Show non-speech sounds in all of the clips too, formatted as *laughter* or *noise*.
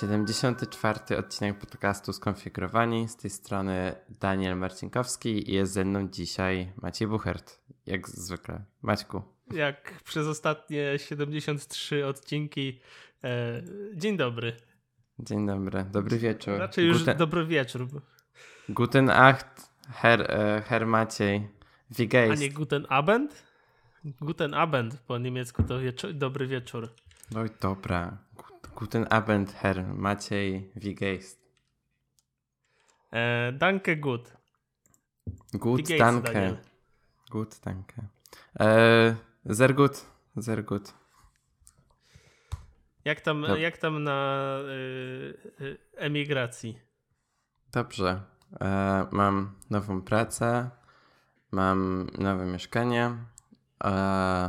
74. odcinek podcastu Skonfigurowani. Z tej strony Daniel Marcinkowski i jest ze mną dzisiaj Maciej Buchert. Jak zwykle. Maćku. Jak przez ostatnie 73 odcinki. E, dzień dobry. Dzień dobry. Dobry wieczór. Raczej już Guten... dobry wieczór. Guten Acht, Herr, e, Herr Maciej. Wie A nie Guten Abend? Guten Abend po niemiecku to wieczór, dobry wieczór. Oj, dobra. Guten Abend, Herr Maciej Wigeist. E, danke gut. Gut, danke. Daniel. Gut, danke. E, sehr gut, sehr gut. Jak tam, jak tam na y, y, emigracji? Dobrze. E, mam nową pracę, mam nowe mieszkanie e,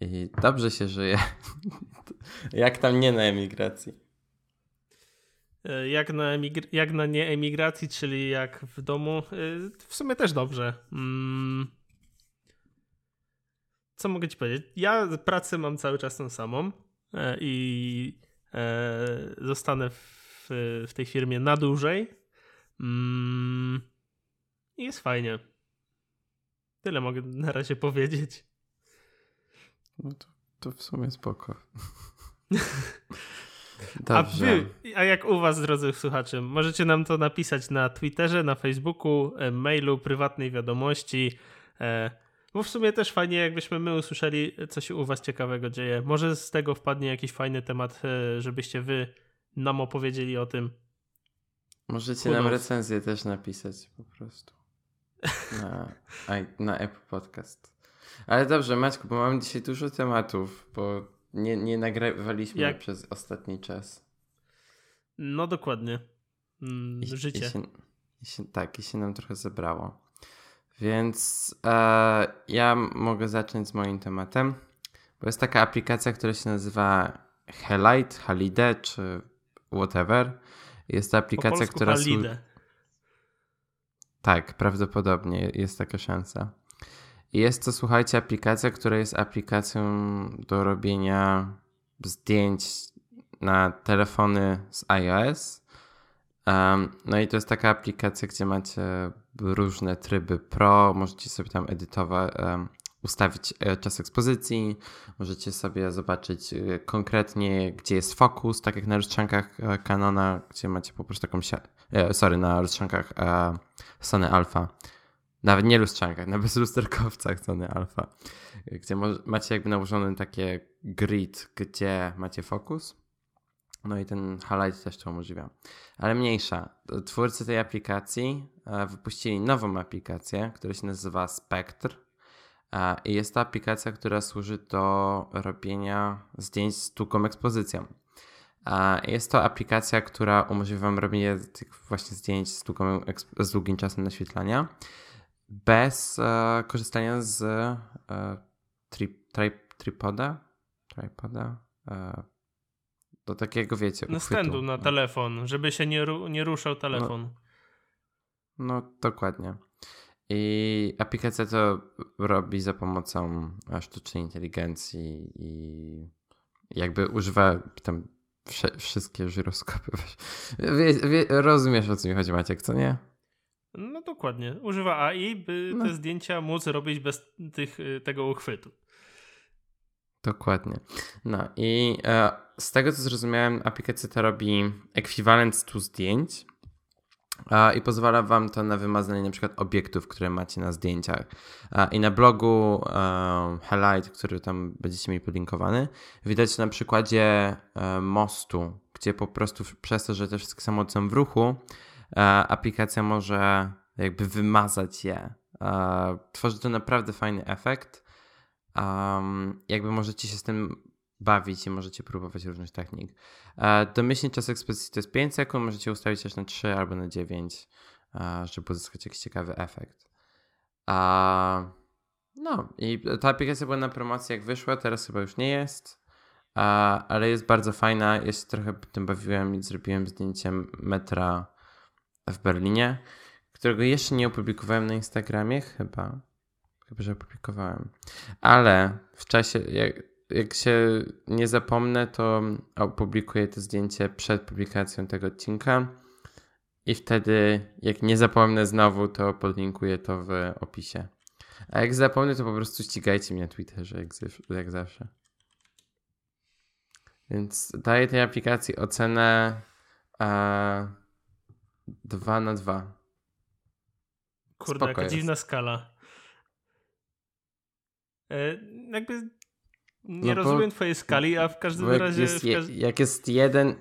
i dobrze się żyje. *laughs* Jak tam nie na emigracji? E, jak na, emigr- jak na nie emigracji, czyli jak w domu, e, w sumie też dobrze. Mm. Co mogę ci powiedzieć? Ja pracę mam cały czas tą samą e, i zostanę w, w tej firmie na dłużej. Mm. I jest fajnie. Tyle mogę na razie powiedzieć. No to, to w sumie spoko. A wy, a jak u was, drodzy słuchacze, możecie nam to napisać na Twitterze, na Facebooku, e, mailu, prywatnej wiadomości. E, bo w sumie też fajnie, jakbyśmy my usłyszeli, co się u was ciekawego dzieje. Może z tego wpadnie jakiś fajny temat, e, żebyście wy nam opowiedzieli o tym. Możecie nam recenzję też napisać po prostu. Na, *laughs* na Apple Podcast. Ale dobrze, Maćku, bo mamy dzisiaj dużo tematów, bo nie, nie nagrywaliśmy Jak? przez ostatni czas. No dokładnie. Mm, I, życie. I się, i się, tak, i się nam trochę zebrało. Więc e, ja mogę zacząć z moim tematem, bo jest taka aplikacja, która się nazywa Halite, Halide czy whatever. Jest to aplikacja, która... Halide. Tak, prawdopodobnie jest taka szansa. Jest to, słuchajcie, aplikacja, która jest aplikacją do robienia zdjęć na telefony z iOS. Um, no i to jest taka aplikacja, gdzie macie różne tryby pro, możecie sobie tam edytować, um, ustawić e, czas ekspozycji, możecie sobie zobaczyć e, konkretnie, gdzie jest fokus, tak jak na rozstrzankach e, Canona, gdzie macie po prostu taką, sorry, na rozstrzankach Sony Alpha nawet nie lustrzankach, *laughs* na bezlusterkowcach Sony Alpha, gdzie macie jakby nałożony takie grid, gdzie macie fokus. No i ten highlight też to umożliwia. Ale mniejsza. Twórcy tej aplikacji e, wypuścili nową aplikację, która się nazywa Spectre. E, I jest to aplikacja, która służy do robienia zdjęć z długą ekspozycją. E, jest to aplikacja, która umożliwia Wam robienie tych właśnie zdjęć z, długą, z długim czasem naświetlania bez e, korzystania z e, tri, tri, tripoda, tripoda e, do takiego, wiecie, Na stędu na telefon, żeby się nie, ru, nie ruszał telefon. No, no, dokładnie. I aplikacja to robi za pomocą sztucznej inteligencji i jakby używa tam wszystkie żyroskopy. *laughs* Wie, wie, rozumiesz o co mi chodzi Maciek, co nie? No dokładnie. Używa AI, by no. te zdjęcia móc robić bez tych, y, tego uchwytu. Dokładnie. No i e, z tego co zrozumiałem, aplikacja ta robi ekwiwalent 100 zdjęć e, i pozwala wam to na wymazanie na przykład obiektów, które macie na zdjęciach. E, I na blogu Highlight, który tam będziecie mieli podlinkowany, widać na przykładzie e, mostu, gdzie po prostu przez to, że te wszystkie samochody są w ruchu, aplikacja może jakby wymazać je. E, tworzy to naprawdę fajny efekt. Jakby możecie się z tym bawić i możecie próbować różnych technik. E, domyślnie czas ekspozycji to jest 5 sekund, możecie ustawić też na 3 albo na 9, żeby uzyskać jakiś ciekawy efekt. No i ta aplikacja była na promocji jak wyszła, teraz chyba już nie jest, ale jest bardzo fajna. Ja się trochę tym bawiłem i zrobiłem zdjęcie metra w Berlinie, którego jeszcze nie opublikowałem na Instagramie, chyba. Chyba, że opublikowałem. Ale w czasie, jak, jak się nie zapomnę, to opublikuję to zdjęcie przed publikacją tego odcinka. I wtedy, jak nie zapomnę znowu, to podlinkuję to w opisie. A jak zapomnę, to po prostu ścigajcie mnie na Twitterze, jak, jak zawsze. Więc daję tej aplikacji ocenę a, 2 na 2. Kurde, Spoko jaka jest. dziwna skala. E, jakby nie no rozumiem bo, twojej skali, a w każdym razie... Jest je, każ... Jak jest jeden...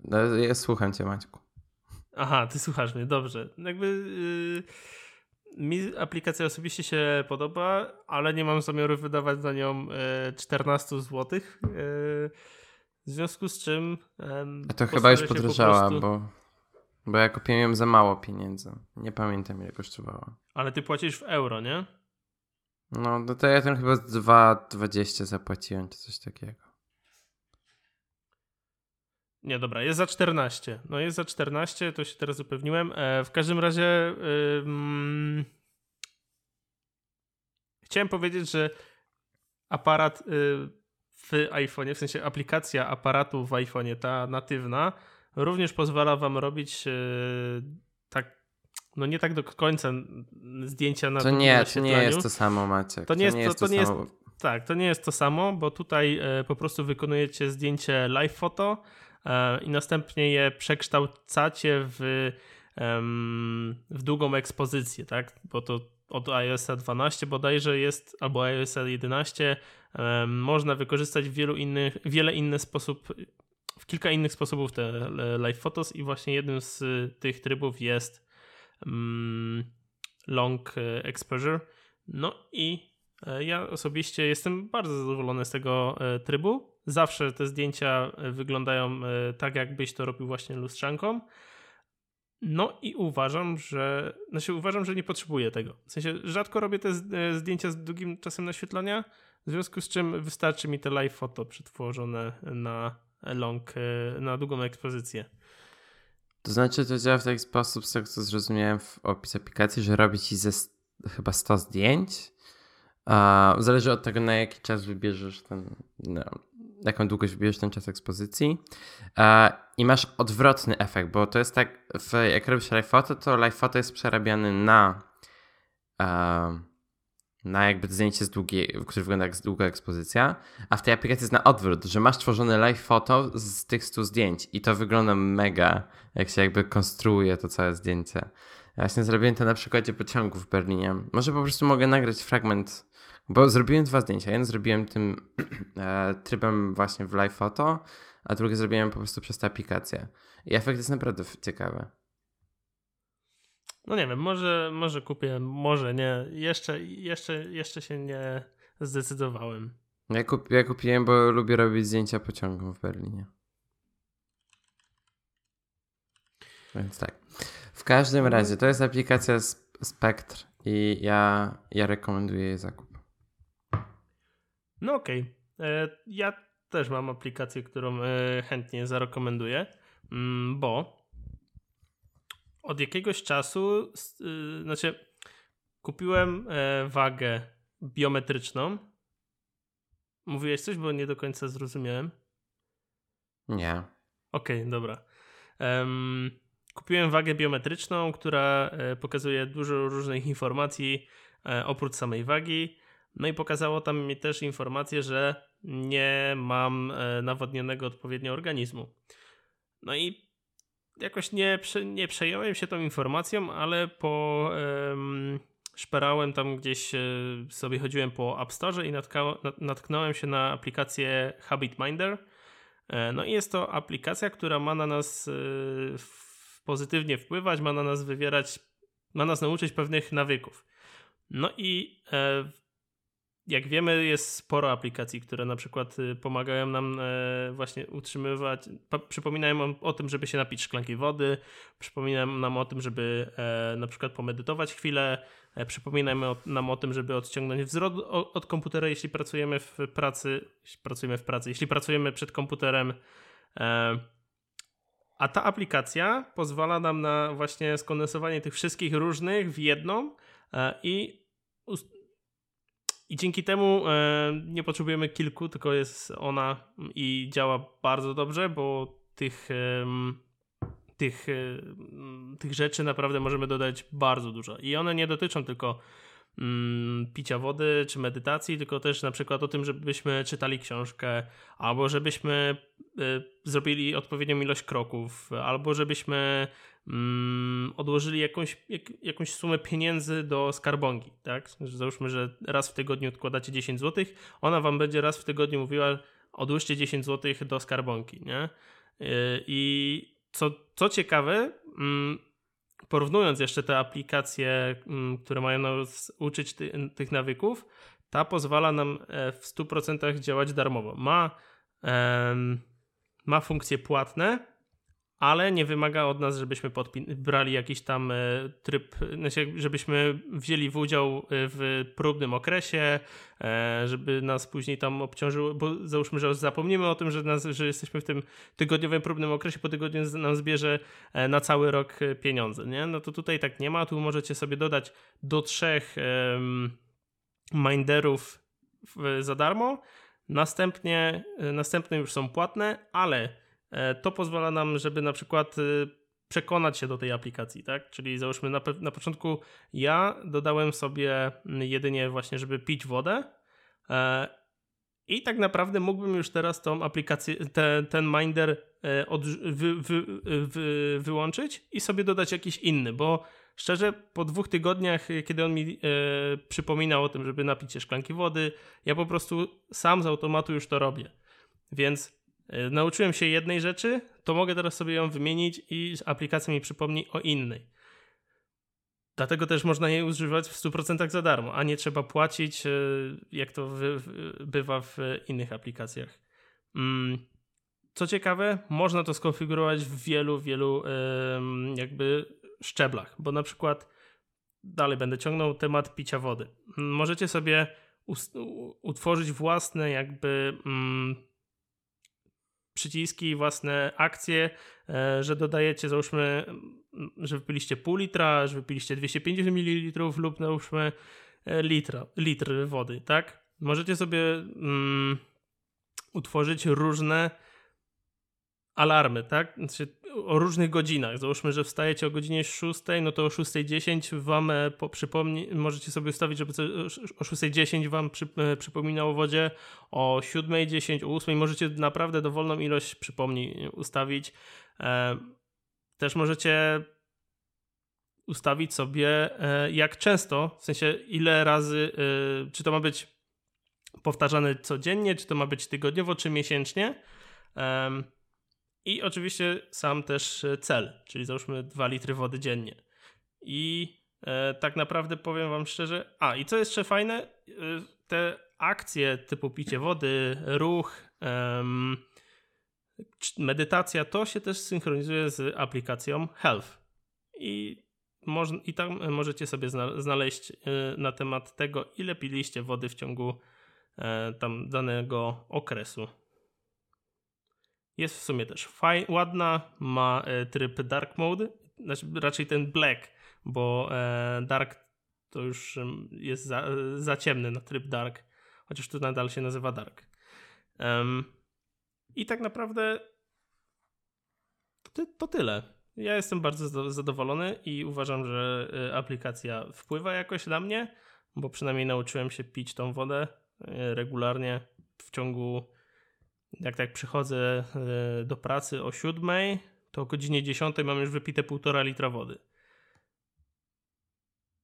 No, ja słucham cię, Maćku. Aha, ty słuchasz mnie, dobrze. Jakby... Yy, mi aplikacja osobiście się podoba, ale nie mam zamiaru wydawać za nią yy, 14 zł. W związku z czym. A to chyba już podrożała, po prostu... bo, bo ja kupiłem ją za mało pieniędzy. Nie pamiętam, ile kosztowała. Ale ty płacisz w euro, nie? No, no to ja tam chyba 2,20 zapłaciłem, czy coś takiego. Nie, dobra, jest za 14. No jest za 14, to się teraz upewniłem. E, w każdym razie yy, chciałem powiedzieć, że aparat yy, w iPhone, w sensie aplikacja aparatu w iPhone'ie, ta natywna, również pozwala wam robić yy, tak no nie tak do końca zdjęcia na To nie, to nie jest to samo, Maciek. To nie jest to, jest to, to nie samo. Jest, tak, to nie jest to samo, bo tutaj e, po prostu wykonujecie zdjęcie live photo e, i następnie je przekształcacie w, w długą ekspozycję, tak? Bo to od iOS 12 bodajże jest, albo iOS 11 można wykorzystać w wielu innych, wiele innych sposób, w kilka innych sposobów te live photos i właśnie jednym z tych trybów jest Mm, long e, exposure. No i e, ja osobiście jestem bardzo zadowolony z tego e, trybu. Zawsze te zdjęcia wyglądają tak, jakbyś to robił właśnie lustrzanką. No i uważam, że. Znaczy, uważam, że nie potrzebuję tego. W sensie rzadko robię te zdjęcia z długim czasem naświetlania, w związku z czym wystarczy mi te live foto przetworzone na long, na długą ekspozycję. To znaczy, to działa w taki sposób, z tego co zrozumiałem w opisie aplikacji, że robi ci ze chyba 100 zdjęć. Uh, zależy od tego, na jaki czas wybierzesz ten, no, jaką długość wybierzesz ten czas ekspozycji. Uh, I masz odwrotny efekt, bo to jest tak, w, jak robisz live photo, to live photo jest przerabiany na uh, na jakby zdjęcie z długiej, które wygląda jak długa ekspozycja, a w tej aplikacji jest na odwrót, że masz tworzone live foto z tych 100 zdjęć i to wygląda mega, jak się jakby konstruuje to całe zdjęcie. Ja właśnie zrobiłem to na przykładzie pociągu w Berlinie. Może po prostu mogę nagrać fragment, bo zrobiłem dwa zdjęcia. Jeden zrobiłem tym *clears throat* e, trybem właśnie w live foto, a drugie zrobiłem po prostu przez tę aplikację. I efekt jest naprawdę ciekawy. No nie wiem, może, może kupię, może nie. Jeszcze, jeszcze, jeszcze się nie zdecydowałem. Ja, kup, ja kupiłem, bo lubię robić zdjęcia pociągów w Berlinie. Więc tak. W każdym razie, to jest aplikacja Spectre i ja, ja rekomenduję jej zakup. No okej. Okay. E, ja też mam aplikację, którą e, chętnie zarekomenduję, mm, bo od jakiegoś czasu, yy, znaczy kupiłem e, wagę biometryczną. Mówiłeś coś, bo nie do końca zrozumiałem. Nie. Okej, okay, dobra. Kupiłem wagę biometryczną, która pokazuje dużo różnych informacji oprócz samej wagi. No i pokazało tam mi też informację, że nie mam e, nawodnionego odpowiednio organizmu. No i jakoś nie, nie przejąłem się tą informacją, ale po um, szperałem tam gdzieś e, sobie chodziłem po App Store i natknąłem się na aplikację Habit Minder. E, no i jest to aplikacja, która ma na nas pozytywnie wpływać, ma na nas wywierać, ma nas nauczyć pewnych nawyków. No i jak wiemy, jest sporo aplikacji, które na przykład y, pomagają nam e, właśnie utrzymywać, przypominają o tym, żeby się napić szklanki wody, przypominają nam o tym, żeby e, na przykład pomedytować chwilę, e, przypominają nam o tym, żeby odciągnąć wzrok od komputera, jeśli pracujemy w pracy, jeśli pracujemy w pracy, jeśli pracujemy przed komputerem. A ta aplikacja pozwala nam na właśnie skondensowanie tych wszystkich różnych w jedną i I dzięki temu e, nie potrzebujemy kilku, tylko jest ona i działa bardzo dobrze, bo tych, tych, tych rzeczy naprawdę możemy dodać bardzo dużo. I one nie dotyczą tylko picia wody czy medytacji, tylko też na przykład o tym, żebyśmy czytali książkę, albo żebyśmy y, zrobili odpowiednią ilość kroków, albo żebyśmy mm, odłożyli jakąś, jak, jakąś sumę pieniędzy do skarbonki, tak? Załóżmy, że raz w tygodniu odkładacie 10 zł, ona wam będzie raz w tygodniu mówiła, odłóżcie 10 zł do skarbonki, nie? Y, I co, co ciekawe, mm, porównując jeszcze te aplikacje, mm, które mają nas uczyć ty, tych nawyków, ta pozwala nam e, w 100% działać darmowo. Ma, ma funkcje płatne, ale nie wymaga od nas, żebyśmy brali jakiś tam e, tryb, znaczy żebyśmy wzięli w udział e, w próbnym okresie, e, żeby nas później tam obciążyło, bo załóżmy, że zapomnimy o tym, że, nas, że jesteśmy w tym tygodniowym próbnym okresie, po tygodniu nam zbierze na cały rok pieniądze, nie? No to tutaj tak nie ma, tu możecie sobie dodać do trzech minderów za darmo, następnie, następne już są płatne, ale to pozwala nam, żeby na przykład y, przekonać się do tej aplikacji, tak? Czyli załóżmy na, na początku ja dodałem sobie jedynie właśnie, żeby pić wodę e, i tak naprawdę mógłbym już teraz tą aplikację, te, ten Minder e, od, wy, wy, wy, wyłączyć i sobie dodać jakiś inny, bo szczerze po dwóch tygodniach, kiedy on mi e, przypominał o tym, żeby napić się szklanki wody, ja po prostu sam z automatu już to robię. Więc E, nauczyłem się jednej rzeczy, to mogę teraz sobie ją wymienić i aplikacja mi przypomni o innej. Dlatego też można jej używać w 100% za darmo, a nie trzeba płacić, e, jak to bywa w innych aplikacjach. Mm, co ciekawe, można to skonfigurować w wielu, wielu jakby szczeblach, bo na przykład dalej będę ciągnął temat picia wody. Możecie sobie utworzyć własne jakby mm, przyciski, własne akcje, e, że dodajecie, załóżmy, że wypiliście pół litra, że wypiliście 250 ml lub załóżmy e, litra, litr wody, tak? Możecie sobie mm, utworzyć różne alarmy, tak? Znaczy, o różnych godzinach. Załóżmy, że wstajecie o godzinie 6, no to o 6.10 wam e, po, przypomni, możecie sobie ustawić, żeby o 6.10 wam przy, e, przypominało o wodzie, o 7.10, o 8.00 możecie naprawdę dowolną ilość przypomni ustawić. E, też możecie ustawić sobie jak często, w sensie ile razy, czy to ma być powtarzane codziennie, czy to ma być tygodniowo, czy miesięcznie. I oczywiście sam też e, cel, czyli załóżmy 2 litry wody dziennie. I e, tak naprawdę powiem Wam szczerze, a i co jeszcze fajne, e, te akcje typu picie wody, ruch, medytacja, to się też synchronizuje z aplikacją Health. I, moż, i tam możecie sobie znaleźć na temat tego, ile piliście wody w ciągu tam danego okresu. Jest w sumie też fajna, ładna, ma e, tryb dark mode, znaczy raczej ten black, bo e, dark to już jest za, za ciemny na tryb dark, chociaż tu nadal się nazywa dark. Um, I tak naprawdę to, to tyle. Ja jestem bardzo zadowolony i uważam, że e, aplikacja wpływa jakoś na mnie, bo przynajmniej nauczyłem się pić tą wodę regularnie w ciągu jak tak przychodzę e, do pracy o 7, to o godzinie 10 mam już wypite 1,5 litra wody.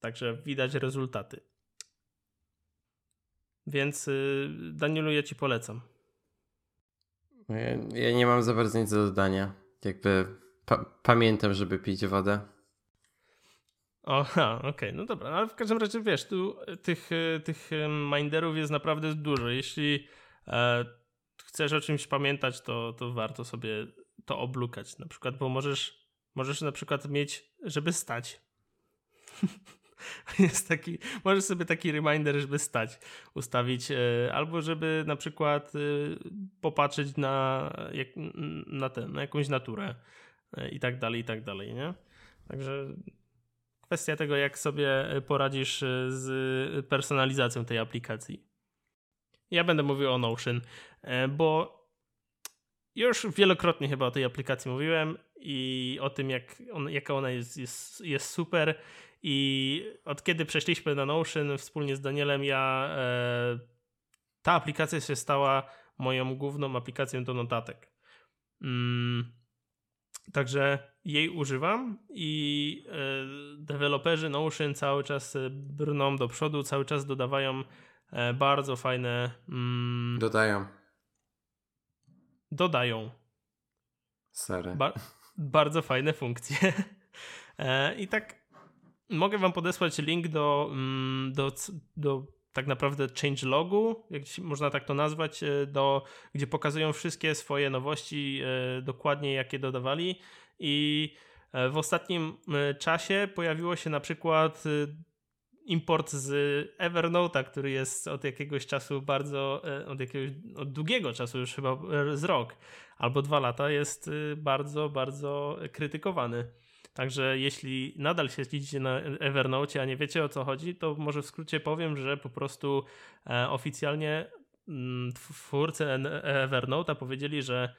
Także widać rezultaty. Więc y, Danielu, ja ci polecam. Ja, ja nie mam za bardzo nic do dodania. Jakby pa pamiętam, żeby pić wodę. Oha, okej, okay. no dobra, ale w każdym razie wiesz, tu tych, tych minderów jest naprawdę dużo. Jeśli e, chcesz o czymś pamiętać, to, to warto sobie to oblukać. Na przykład, bo możesz, możesz na przykład mieć, żeby stać. *laughs* Jest taki, możesz sobie taki reminder, żeby stać, ustawić, e, albo żeby na przykład e, popatrzeć na, jak, na, ten, na jakąś naturę e, i tak dalej, i tak dalej, nie? Także kwestia tego, jak sobie poradzisz z personalizacją tej aplikacji. Ja będę mówił o Notion, bo już wielokrotnie chyba o tej aplikacji mówiłem i o tym, jak on, jaka ona jest, jest, jest super. I od kiedy przeszliśmy na Notion wspólnie z Danielem, ja e, ta aplikacja się stała moją główną aplikacją do notatek. Mm, także jej używam i e, deweloperzy Notion cały czas brną do przodu, cały czas dodawają e, bardzo fajne. Mm, dodają. Dodają. Sorry. Ba bardzo fajne funkcje. *laughs* e, I tak mogę wam podesłać link do, mm, do, do tak naprawdę changelogu, jak można tak to nazwać, e, do, gdzie pokazują wszystkie swoje nowości e, dokładnie, jakie dodawali. I e, w ostatnim czasie pojawiło się na przykład import z Evernote'a, który jest od jakiegoś czasu bardzo, od jakiegoś od długiego czasu, już chyba z rok albo dwa lata, jest bardzo, bardzo krytykowany. Także jeśli nadal siedzicie na Evernote, a nie wiecie o co chodzi, to może w skrócie powiem, że po prostu e, oficjalnie mm, twórcy Evernote'a powiedzieli, że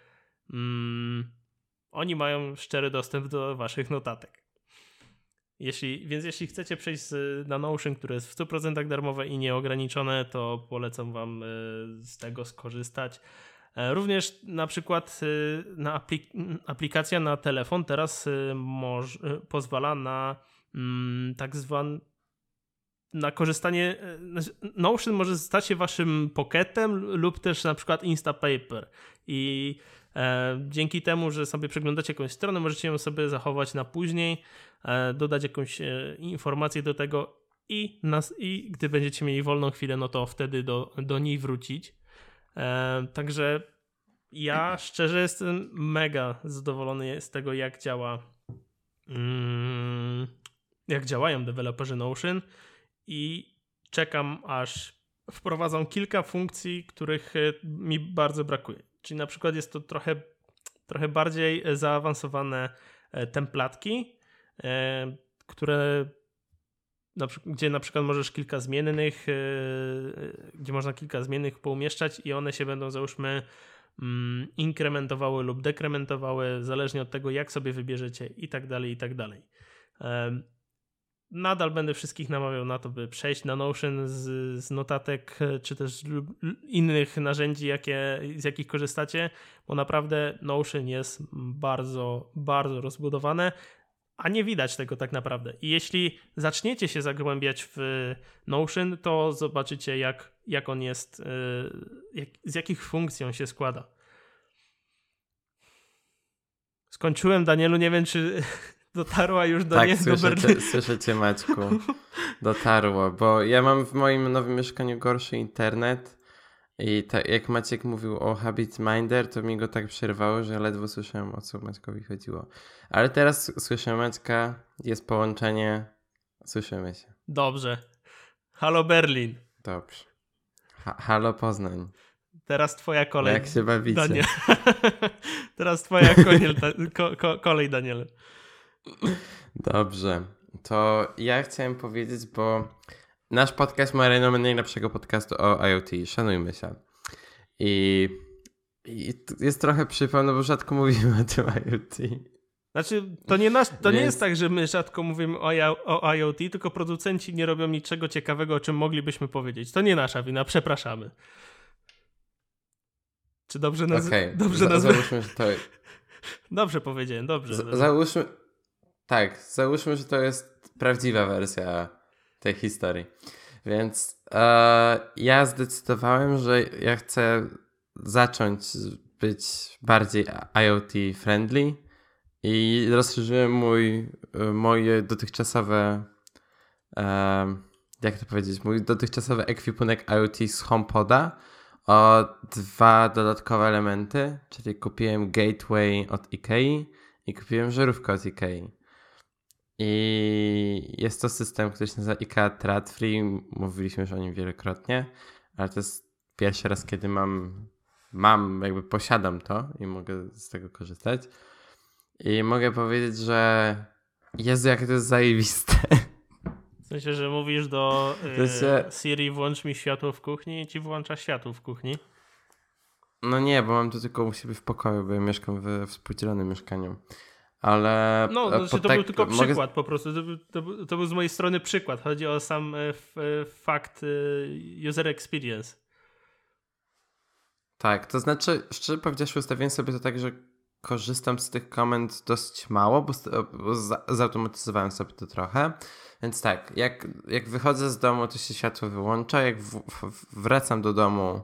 mm, oni mają szczery dostęp do waszych notatek. Jeśli, więc jeśli chcecie przejść na Notion, które jest w 100% darmowe i nieograniczone, to polecam wam e, z tego skorzystać. E, również na przykład e, na aplik aplikacja na telefon teraz pozwala na mm, tak zwany na korzystanie Notion może stać się waszym pocketem lub też na przykład Instapaper i dzięki temu, że sobie przeglądacie jakąś stronę, możecie ją sobie zachować na później, e, dodać jakąś e, informację do tego i, nas, i gdy będziecie mieli wolną chwilę, no to wtedy do, do niej wrócić. E, także ja szczerze jestem mega zadowolony z tego, jak działa. Mm, jak działają deweloperzy Notion i czekam aż wprowadzą kilka funkcji, których e, mi bardzo brakuje. Czyli na przykład jest to trochę, trochę bardziej zaawansowane e, templatki, które na gdzie na przykład możesz kilka zmiennych, gdzie można kilka zmiennych poumieszczać i one się będą załóżmy mm, inkrementowały lub dekrementowały, zależnie od tego, jak sobie wybierzecie i tak dalej, i tak dalej. Nadal będę wszystkich namawiał na to, by przejść na Notion z, z notatek, czy też innych narzędzi, jakie, z jakich korzystacie, bo naprawdę Notion jest bardzo, bardzo rozbudowane a nie widać tego tak naprawdę. I jeśli zaczniecie się zagłębiać w Notion, to zobaczycie, jak, jak on jest, y, jak, z jakich funkcji on się składa. Skończyłem, Danielu, nie wiem, czy dotarła już do tak, niego. Słyszycie, słyszycie, Maćku. Dotarło, bo ja mam w moim nowym mieszkaniu gorszy internet i tak jak Maciek mówił o Habit Minder, to mi go tak przerwało, że ledwo słyszałem o co Maćkowi chodziło. Ale teraz słyszę Maćka, jest połączenie, słyszymy się. Dobrze. Halo Berlin. Dobrze. Ha halo Poznań. Teraz twoja kolej. Jak się bawicie? Daniel. *laughs* Teraz twoja kolej, *laughs* ko ko kolej Daniel. Dobrze. To ja chciałem powiedzieć, bo Nasz podcast ma renomę najlepszego podcastu o IoT. Szanujmy się. I, i jest trochę przypał, no bo rzadko mówimy o tym IoT. Znaczy, to nie, nasz, to Więc... nie jest tak, że my rzadko mówimy o, o IoT, tylko producenci nie robią niczego ciekawego, o czym moglibyśmy powiedzieć. To nie nasza wina, przepraszamy. Czy dobrze nazwę? Okay. Dobrze Za, Załóżmy, że to... *laughs* Dobrze powiedziałem, dobrze. Z, załóżmy... Tak, załóżmy, że to jest prawdziwa wersja tej historii. Więc e, ja zdecydowałem, że ja chcę zacząć być bardziej IoT friendly i rozszerzyłem mój, moje dotychczasowe e, jak to powiedzieć, mój dotychczasowy ekwipunek IoT z HomePoda o dwa dodatkowe elementy, czyli kupiłem gateway od IKEA i kupiłem żarówkę od IKEA. I jest to system, który się nazywa IKEA Trad Free. Mówiliśmy już o nim wielokrotnie, ale to jest pierwszy raz, kiedy mam, mam, jakby posiadam to i mogę z tego korzystać. I mogę powiedzieć, że Jezu, jak to jest zajebiste. W sensie, że mówisz do yy, się... Siri włącz mi światło w kuchni i ci włącza światło w kuchni. No nie, bo mam to tylko u siebie w pokoju, bo ja mieszkam we współdzielonym mieszkaniu. Ale. No, znaczy, to tak, był tylko mogę... przykład po prostu. To, to, to, był z mojej strony przykład. Chodzi o sam e, f, e, fakt user experience. Tak, to znaczy, szczerze powiedziawszy, ustawiłem sobie to tak, że korzystam z tych komend dosyć mało, bo, bo zautomatyzowałem sobie to trochę. Więc tak, jak, jak wychodzę z domu, to się światło wyłącza. Jak w, w, wracam do domu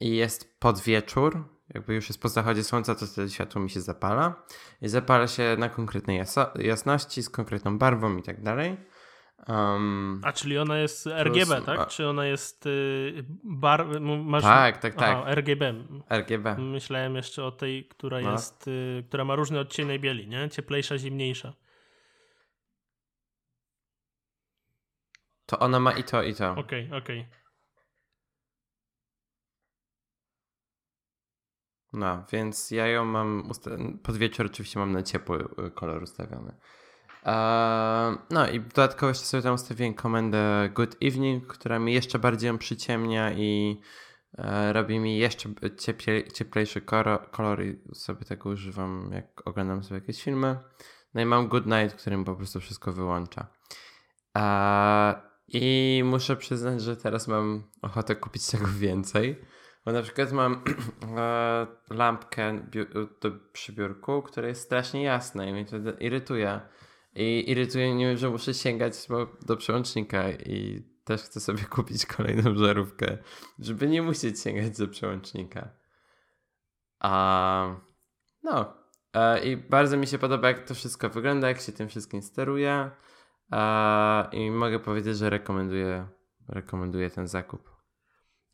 i jest podwieczór, jakby już jest po zachodzie słońca, to wtedy światło mi się zapala. I zapala się na konkretnej jasności, z konkretną barwą i tak dalej. Um, a czyli ona jest RGB, plus, tak? A... Czy ona jest y, bar... Masz... Tak, tak, tak. Aha, RGB. RGB. Myślałem jeszcze o tej, która no. jest, y, która ma różne odcienie bieli, nie? Cieplejsza, zimniejsza. To ona ma i to, i to. Okej, okay, okej. Okay. No, więc ja ją mam, pod wieczór oczywiście mam na ciepły y, kolor ustawiony. No i dodatkowo jeszcze sobie tam ustawiłem komendę Good Evening, która mi jeszcze bardziej ją przyciemnia i e, robi mi jeszcze cieplejszy kolor i sobie tego używam, jak oglądam sobie jakieś filmy. No i mam Good Night, którym po prostu wszystko wyłącza. I muszę przyznać, że teraz mam ochotę kupić tego więcej. Bo na przykład mam *clears throat* e, lampkę do przybiórku, która jest strasznie jasna i mnie to irytuje. I irytuje mnie, że muszę sięgać do przełącznika i też chcę sobie *laughs* kupić kolejną żarówkę, żeby nie musieć sięgać do przełącznika. A no. E, I bardzo mi się podoba, jak to wszystko wygląda, jak się tym wszystkim steruje. I mogę powiedzieć, że rekomenduję, rekomenduję ten zakup.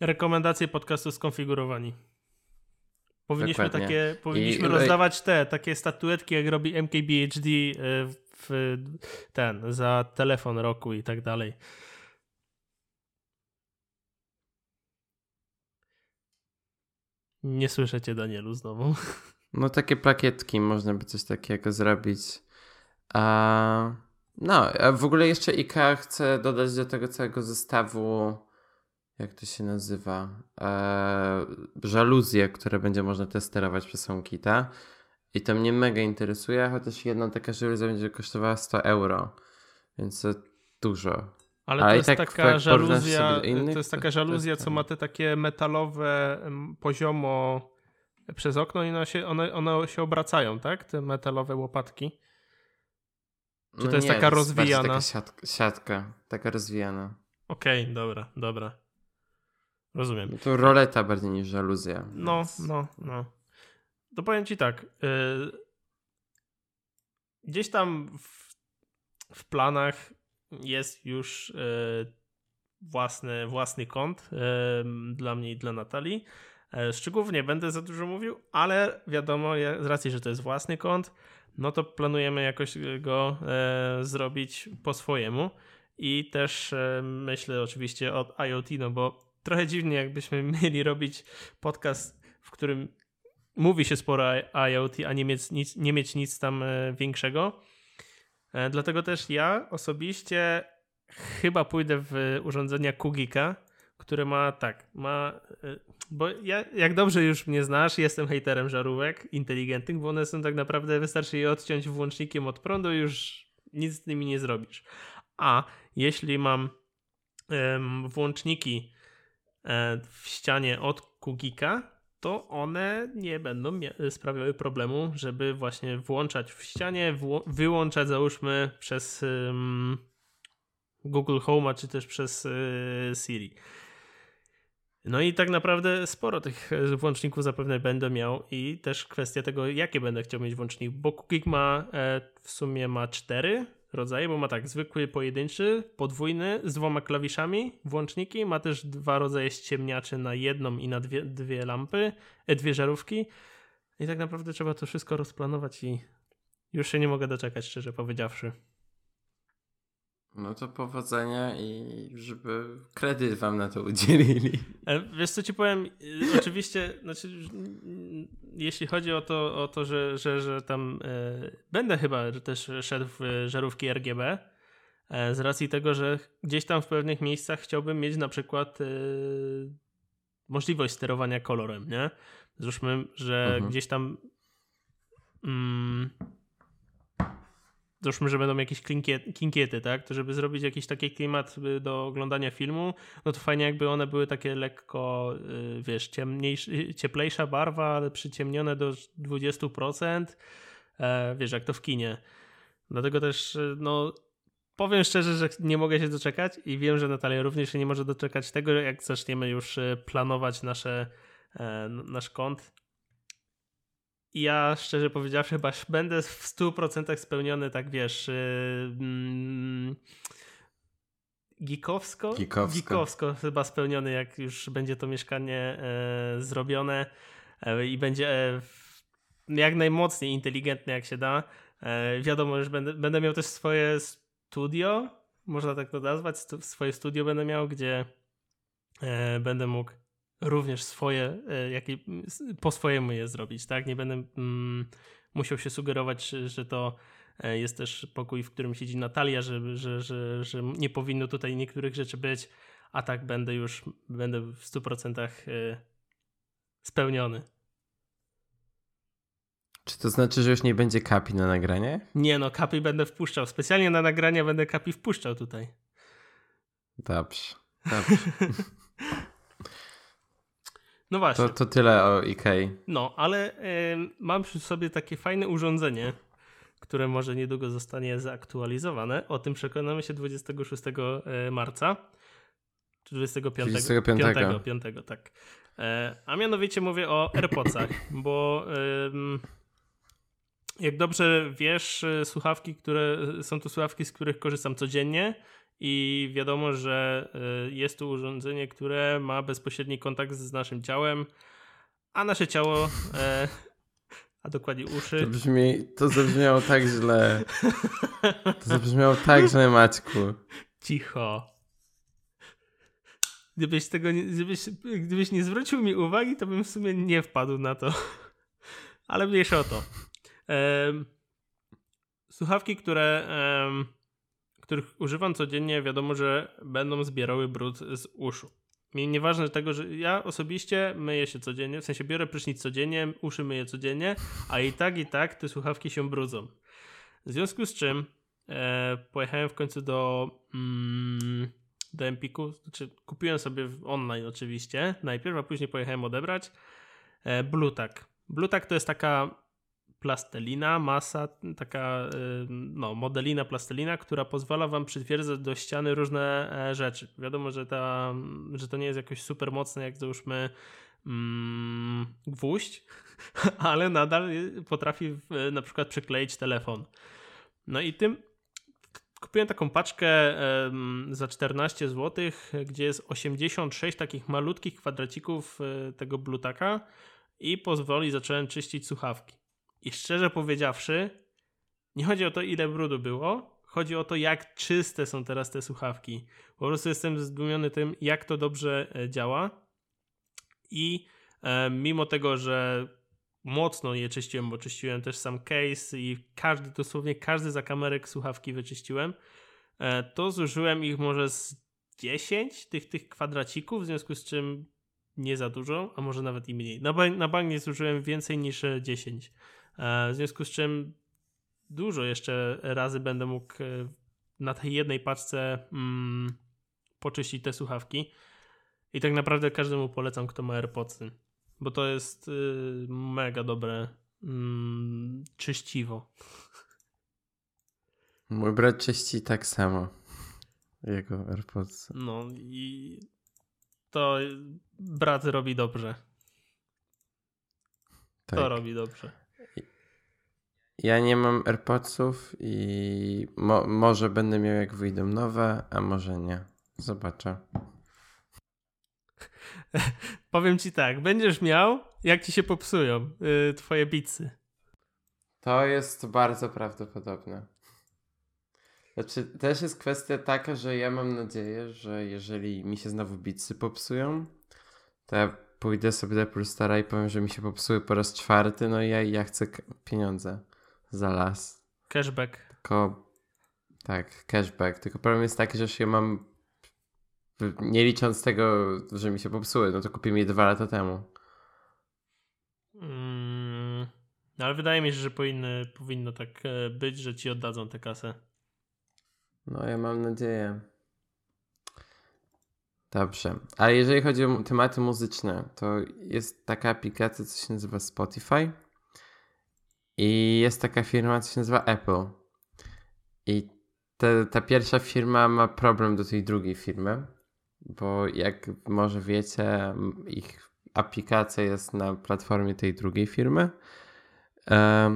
Rekomendacje podcastu skonfigurowani. Powinniśmy takie, powinniśmy I, rozdawać te, takie statuetki, jak robi MKBHD e, w ten, za telefon roku i tak dalej. Nie słyszycie Danielu znowu. No takie plakietki można by coś takiego zrobić. A, no, a w ogóle jeszcze IKEA chce dodać do tego całego zestawu jak to się nazywa? Eee, żaluzje, które będzie można testować przez HomeKita. I to mnie mega interesuje, chociaż jedna taka żaluzja będzie kosztowała 100 euro, więc to dużo. Ale, Ale to, jest tak, taka żaluzja, innych, to jest taka żaluzja, co ma te takie metalowe poziomo przez okno i one się, one, one się obracają, tak? Te metalowe łopatki. Czy no to jest nie, taka rozwijana? Taka siatka, siatka, taka rozwijana. Okej, okay, dobra, dobra. Rozumiem. No to roleta bardziej niż żaluzja. No, więc... no, no. To powiem ci tak. Yy, gdzieś tam w, w, planach jest już yy, własny, własny kąt yy, dla mnie i dla Natalii. E, szczegółów nie będę za dużo mówił, ale wiadomo, z racji, że to jest własny kąt, no to planujemy jakoś go e, zrobić po swojemu. I też e, myślę oczywiście o IoT, no bo trochę dziwnie, jakbyśmy *laughs* mieli robić podcast, w którym mówi się sporo IoT, a nie mieć nic, nie mieć nic tam e, większego. E, dlatego też ja osobiście chyba pójdę w urządzenia Kugika, które ma tak, ma. E, bo ja, jak dobrze już mnie znasz, jestem hejterem żarówek inteligentnych, bo one są tak naprawdę, wystarczy je odciąć włącznikiem od prądu, już nic z nimi nie zrobisz. A jeśli mam um, włączniki w ścianie od Kugika, to one nie będą sprawiały problemu, żeby właśnie włączać w ścianie, wyłączać załóżmy przez Google Home, czy też przez y, Siri. No i tak naprawdę sporo tych włączników zapewne będę miał i też kwestia tego, jakie będę chciał mieć włącznik, bo Kugik ma e, w sumie ma cztery rodzaje, bo ma tak zwykły pojedynczy, podwójny z dwoma klawiszami, włączniki, ma też dwa rodzaje ściemniaczy na jedną i na dwie, dwie lampy, e, dwie żarówki i tak naprawdę trzeba to wszystko rozplanować i już się nie mogę doczekać, szczerze powiedziawszy. No to powodzenia i żeby kredyt wam na to udzielili. Wiesz co ci powiem, y, oczywiście, znaczy jeśli chodzi o to, o to że, że, że tam e, będę chyba też szedł w żarówki RGB, e, z racji tego, że gdzieś tam w pewnych miejscach chciałbym mieć na przykład e, możliwość sterowania kolorem, nie? Zróbmy, że mhm. gdzieś tam mm, załóżmy, że będą jakieś kinkiety, tak? To żeby zrobić jakiś taki klimat y, do oglądania filmu, no to fajnie jakby one były takie lekko, y, wiesz, cieplejsza barwa, ale przyciemnione do 20%, e, wiesz, jak to w kinie. Dlatego też, y, no, powiem szczerze, że nie mogę się doczekać i wiem, że Natalia również się nie może doczekać tego, jak zaczniemy już planować nasze, e, nasz kont ja szczerze powiedziawszy chyba będę w 100% spełniony, tak wiesz, yy, mm, geekowsko? geekowsko? Geekowsko chyba spełniony, jak już będzie to mieszkanie e, zrobione e, i będzie e, jak najmocniej inteligentne jak się da. Wiadomo, że będę, będę miał też swoje studio, można tak to nazwać, swoje studio będę miał, gdzie będę mógł również swoje, e, jakie, po swojemu je zrobić, tak? Nie będę mm, musiał się sugerować, że to e, jest też pokój, w którym siedzi Natalia, że, że, że, że nie powinno tutaj niektórych rzeczy być, a tak będę już, będę w 100% e, spełniony. Czy to znaczy, że już nie będzie kapi na nagranie? Nie no, kapi będę wpuszczał. Specjalnie na nagrania będę kapi wpuszczał tutaj. Dobrze. Dobrze. *laughs* No właśnie. To, to tyle o IKEA. No, ale y, mam przy sobie takie fajne urządzenie, które może niedługo zostanie zaktualizowane. O tym przekonamy się 26 e, marca. Czy 25? 25. 5, 5 tak. E, a mianowicie mówię o AirPodsach, bo jak dobrze wiesz, e, słuchawki, które są to słuchawki, z których korzystam codziennie i wiadomo, że y, jest to urządzenie, które ma bezpośredni kontakt z naszym ciałem, a nasze ciało, e, a dokładnie uszy. To brzmi, to zabrzmiało tak źle. To zabrzmiało tak źle, Maćku. Cicho. Gdybyś tego nie, gdybyś, gdybyś nie zwrócił mi uwagi, to bym w sumie nie wpadł na to. Ale mniejsza o to. słuchawki, które których używam codziennie, wiadomo, że będą zbierały brud z uszu. Mi nieważne tego, że ja osobiście myję się codziennie, w sensie biorę prysznic codziennie, uszy myję codziennie, a i tak, i tak te słuchawki się brudzą. W związku z czym e, pojechałem w końcu do, mm, do Empiku, znaczy kupiłem sobie online oczywiście najpierw, a później pojechałem odebrać e, Bluetag. Bluetag to jest taka plastelina, masa, taka no, modelina plastelina, która pozwala wam przytwierdzać do ściany różne e, rzeczy. Wiadomo, że, ta, że to nie jest jakoś super mocne, jak załóżmy mm, gwóźdź, *laughs* ale nadal potrafi na przykład przykleić telefon. No i tym kupiłem taką paczkę za 14 zł, gdzie jest 86 takich malutkich kwadracików e, tego blutaka i pozwoli zacząłem czyścić słuchawki. I szczerze powiedziawszy, nie chodzi o to, ile brudu było, chodzi o to, jak czyste są teraz te słuchawki. Po prostu jestem zdumiony tym, jak to dobrze e, działa. I e, mimo tego, że mocno je czyściłem, bo czyściłem też sam case i każdy, dosłownie każdy zakamerek słuchawki wyczyściłem, e, to zużyłem ich może z 10 tych, tych kwadracików, w związku z czym nie za dużo, a może nawet i mniej. Na, bank, na bank nie zużyłem więcej niż 10. E, w związku z czym dużo jeszcze razy będę mógł e, na tej jednej paczce mm, poczyścić te słuchawki. I tak naprawdę każdemu polecam, kto ma AirPodsy, bo to jest y, mega dobre mm, czyściwo. *laughs* Mój brat czyści tak samo. Jego AirPods. No i to brat robi dobrze. Tak. To robi dobrze. Ja nie mam AirPodsów i mo może będę miał jak wyjdą nowe, a może nie. Zobaczę. *laughs* Powiem ci tak, będziesz miał, jak ci się popsują yy, twoje bicy. To jest bardzo prawdopodobne. Znaczy, też jest kwestia taka, że ja mam nadzieję, że jeżeli mi się znowu bicy popsują, to ja pójdę sobie do Apple Stara i powiem, że mi się popsuły po raz czwarty, no i ja, ja chcę pieniądze za las. Cashback. Tylko, tak, cashback. Tylko problem jest taki, że je mam, nie licząc tego, że mi się popsuły, no to kupiłem je dwa lata temu. Mm, ale wydaje mi się, że powinny, powinno tak e, być, że ci oddadzą tę kasę. No, ja mam nadzieję. Dobrze. A jeżeli chodzi o tematy muzyczne, to jest taka aplikacja, co się nazywa Spotify. I jest taka firma, co się nazywa Apple. I te, ta pierwsza firma ma problem do tej drugiej firmy, bo jak może wiecie, ich aplikacja jest na platformie tej drugiej firmy.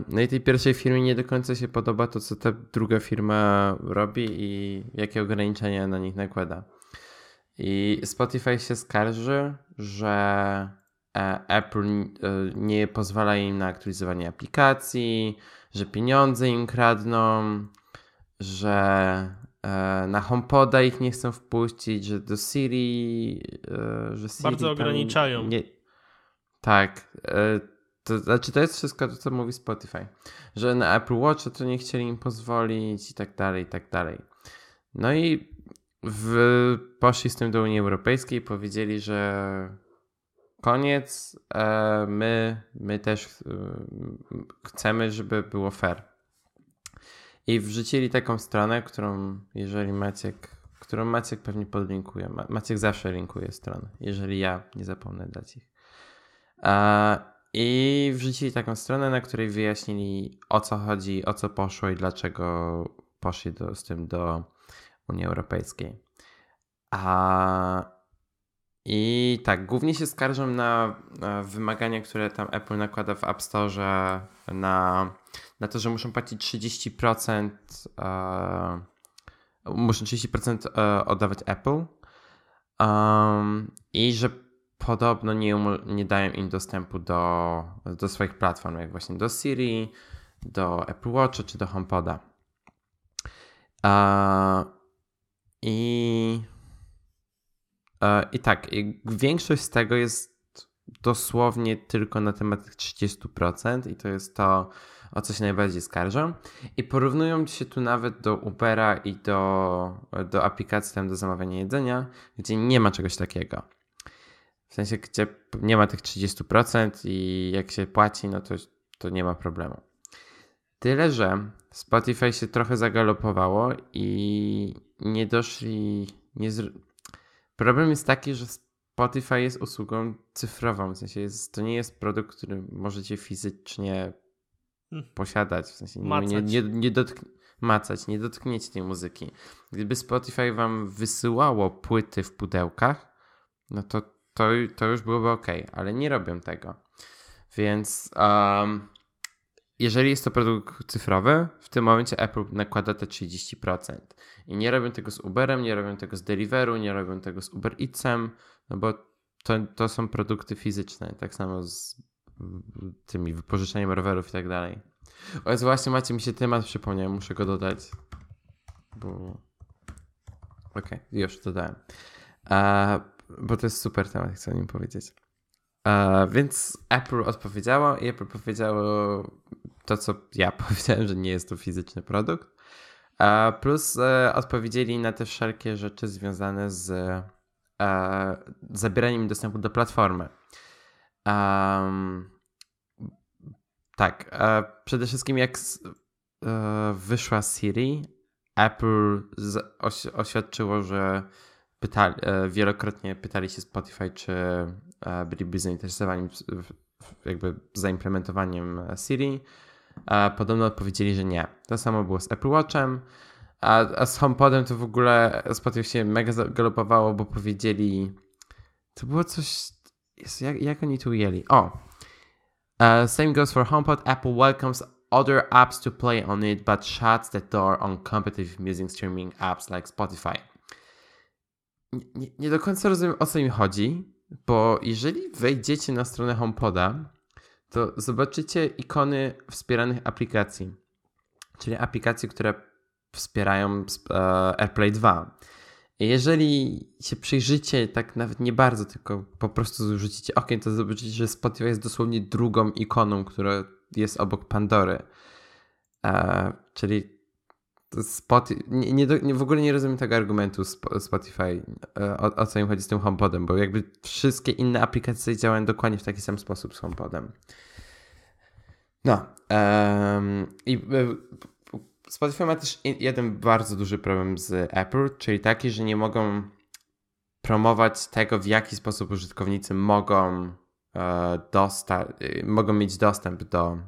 No i tej pierwszej firmie nie do końca się podoba to, co ta druga firma robi i jakie ograniczenia na nich nakłada. I Spotify się skarży, że Apple e, nie pozwala im na aktualizowanie aplikacji, że pieniądze im kradną, że e, na HomePoda ich nie chcą wpuścić, że do Siri, że Siri bardzo ograniczają. Nie... Tak. To znaczy, to jest wszystko to, co mówi Spotify. Że na Apple Watch to nie chcieli im pozwolić i tak dalej, i tak dalej. No i w, poszli z tym do Unii Europejskiej, powiedzieli, że koniec, e, my, my też e, chcemy, żeby było fair. I wrzucili taką stronę, którą jeżeli Maciek, którą Maciek pewnie podlinkuje. Maciek zawsze linkuje stronę, jeżeli ja nie zapomnę dać ich. I wrzucili taką stronę, na której wyjaśnili o co chodzi, o co poszło i dlaczego poszli do, z tym do Unii Europejskiej. A i tak, głównie się skarżą na, na, wymagania, które tam Apple nakłada w App Store na, na to, że muszą płacić 30%, e, muszą 30% e, oddawać Apple um, i że podobno nie, nie dają im dostępu do, do swoich platform, jak właśnie do Siri, do Apple Watcha czy do HomePoda. E, I I tak, większość z tego jest dosłownie tylko na temat tych 30% i to jest to, o co się najbardziej skarżą. I porównują się tu nawet do Ubera i do, do aplikacji tam do zamawiania jedzenia, gdzie nie ma czegoś takiego. W sensie, gdzie nie ma tych 30% i jak się płaci, no to, to nie ma problemu. Tyle, że Spotify się trochę zagalopowało i nie doszli, nie, Problem jest taki, że Spotify jest usługą cyfrową, w sensie jest, to nie jest produkt, który możecie fizycznie hmm. posiadać, w sensie macać. nie, nie, nie dotkn- macać, nie dotkniecie tej muzyki. Gdyby Spotify wam wysyłało płyty w pudełkach, no to to, to już byłoby ok, ale nie robią tego. Więc um, jeżeli jest to produkt cyfrowy, w tym momencie Apple nakłada te 30%. I nie robią tego z Uberem, nie robią tego z Deliveru, nie robią tego z Uber Eatsem, no bo to, to są produkty fizyczne, tak samo z tymi wypożyczeniem rowerów i tak dalej. O jest właśnie macie mi się temat przypomniał, muszę go dodać. Bo... Okej, okay, już dodałem. Uh, bo to jest super temat, chcę o nim powiedzieć. Uh, więc Apple odpowiedziało i Apple powiedziało to, co ja *laughs* powiedziałem, że nie jest to fizyczny produkt. Uh, plus uh, odpowiedzieli na te wszelkie rzeczy związane z e, zabieraniem dostępu do platformy. Tak, przede wszystkim jak wyszła Siri, Apple oś oświadczyło, że pytali, wielokrotnie pytali się Spotify, czy byliby zainteresowani jakby zaimplementowaniem Siri. Podobno odpowiedzieli, że nie. To samo było z Apple Watchem. A, a z HomePodem to w ogóle Spotify się mega galopowało, bo powiedzieli. To było coś. jak, jak oni tu ujęli? O! Uh, same goes for HomePod. Apple welcomes other apps to play on it, but shuts the door on competitive music streaming apps like Spotify. Nie, nie do końca rozumiem o co im chodzi, bo jeżeli wejdziecie na stronę HomePoda, to zobaczycie ikony wspieranych aplikacji, czyli aplikacji, które wspierają e, AirPlay 2. Jeżeli się przyjrzycie, tak nawet nie bardzo, tylko po prostu rzucicie okiem, to zobaczycie, że Spotify jest dosłownie drugą ikoną, która jest obok Pandory. E, czyli Spotify, nie, nie, nie, w ogóle nie rozumiem tego argumentu Spotify, e, o, o co im chodzi z tym HomePodem, bo jakby wszystkie inne aplikacje działają dokładnie w taki sam sposób z HomePodem. No. Um, I e, Spotify ma też jeden bardzo duży problem z Apple, czyli taki, że nie mogą promować tego, w jaki sposób użytkownicy mogą, e, mogą mieć dostęp do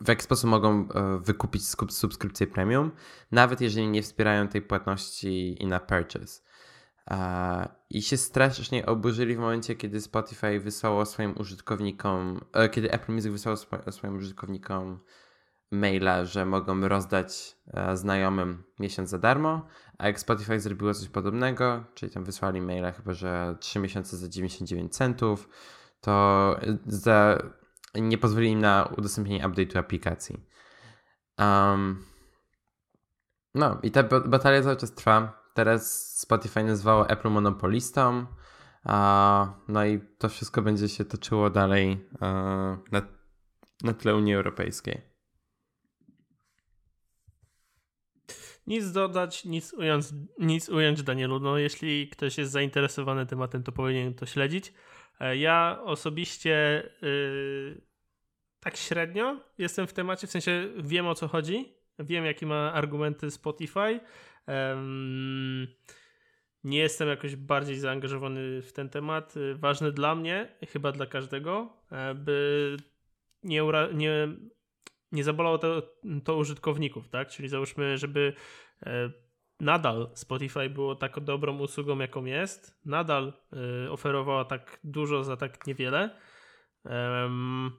w jaki sposób mogą e, wykupić subskrypcję premium, nawet jeżeli nie wspierają tej płatności in a purchase. I się strasznie oburzyli w momencie, kiedy Spotify wysłało swoim użytkownikom, e, kiedy Apple Music wysłało swoim użytkownikom maila, że mogą rozdać e, znajomym miesiąc za darmo, a jak Spotify zrobiło coś podobnego, czyli tam wysłali maila chyba, że 3 miesiące za 99 centów, to za nie pozwoli im na udostępnienie update'u aplikacji. Um, no i ta batalia cały czas trwa. Teraz Spotify nazywało Apple monopolistą. Uh, no i to wszystko będzie się toczyło dalej uh, na, na tle Unii Europejskiej. Nic dodać, nic ująć, nic ująć Danielu. No, jeśli ktoś jest zainteresowany tematem, to powinien to śledzić. E, ja osobiście yy, tak średnio jestem w temacie, w sensie wiem o co chodzi, wiem jakie ma argumenty Spotify. Nie jestem jakoś bardziej zaangażowany w ten temat. Ważny dla mnie, chyba dla każdego, e, by nie, nie, nie zabolało to, to użytkowników, tak? Czyli załóżmy, żeby e, nadal Spotify było tak dobrą usługą, jaką jest, nadal y, oferowała tak dużo za tak niewiele. Um,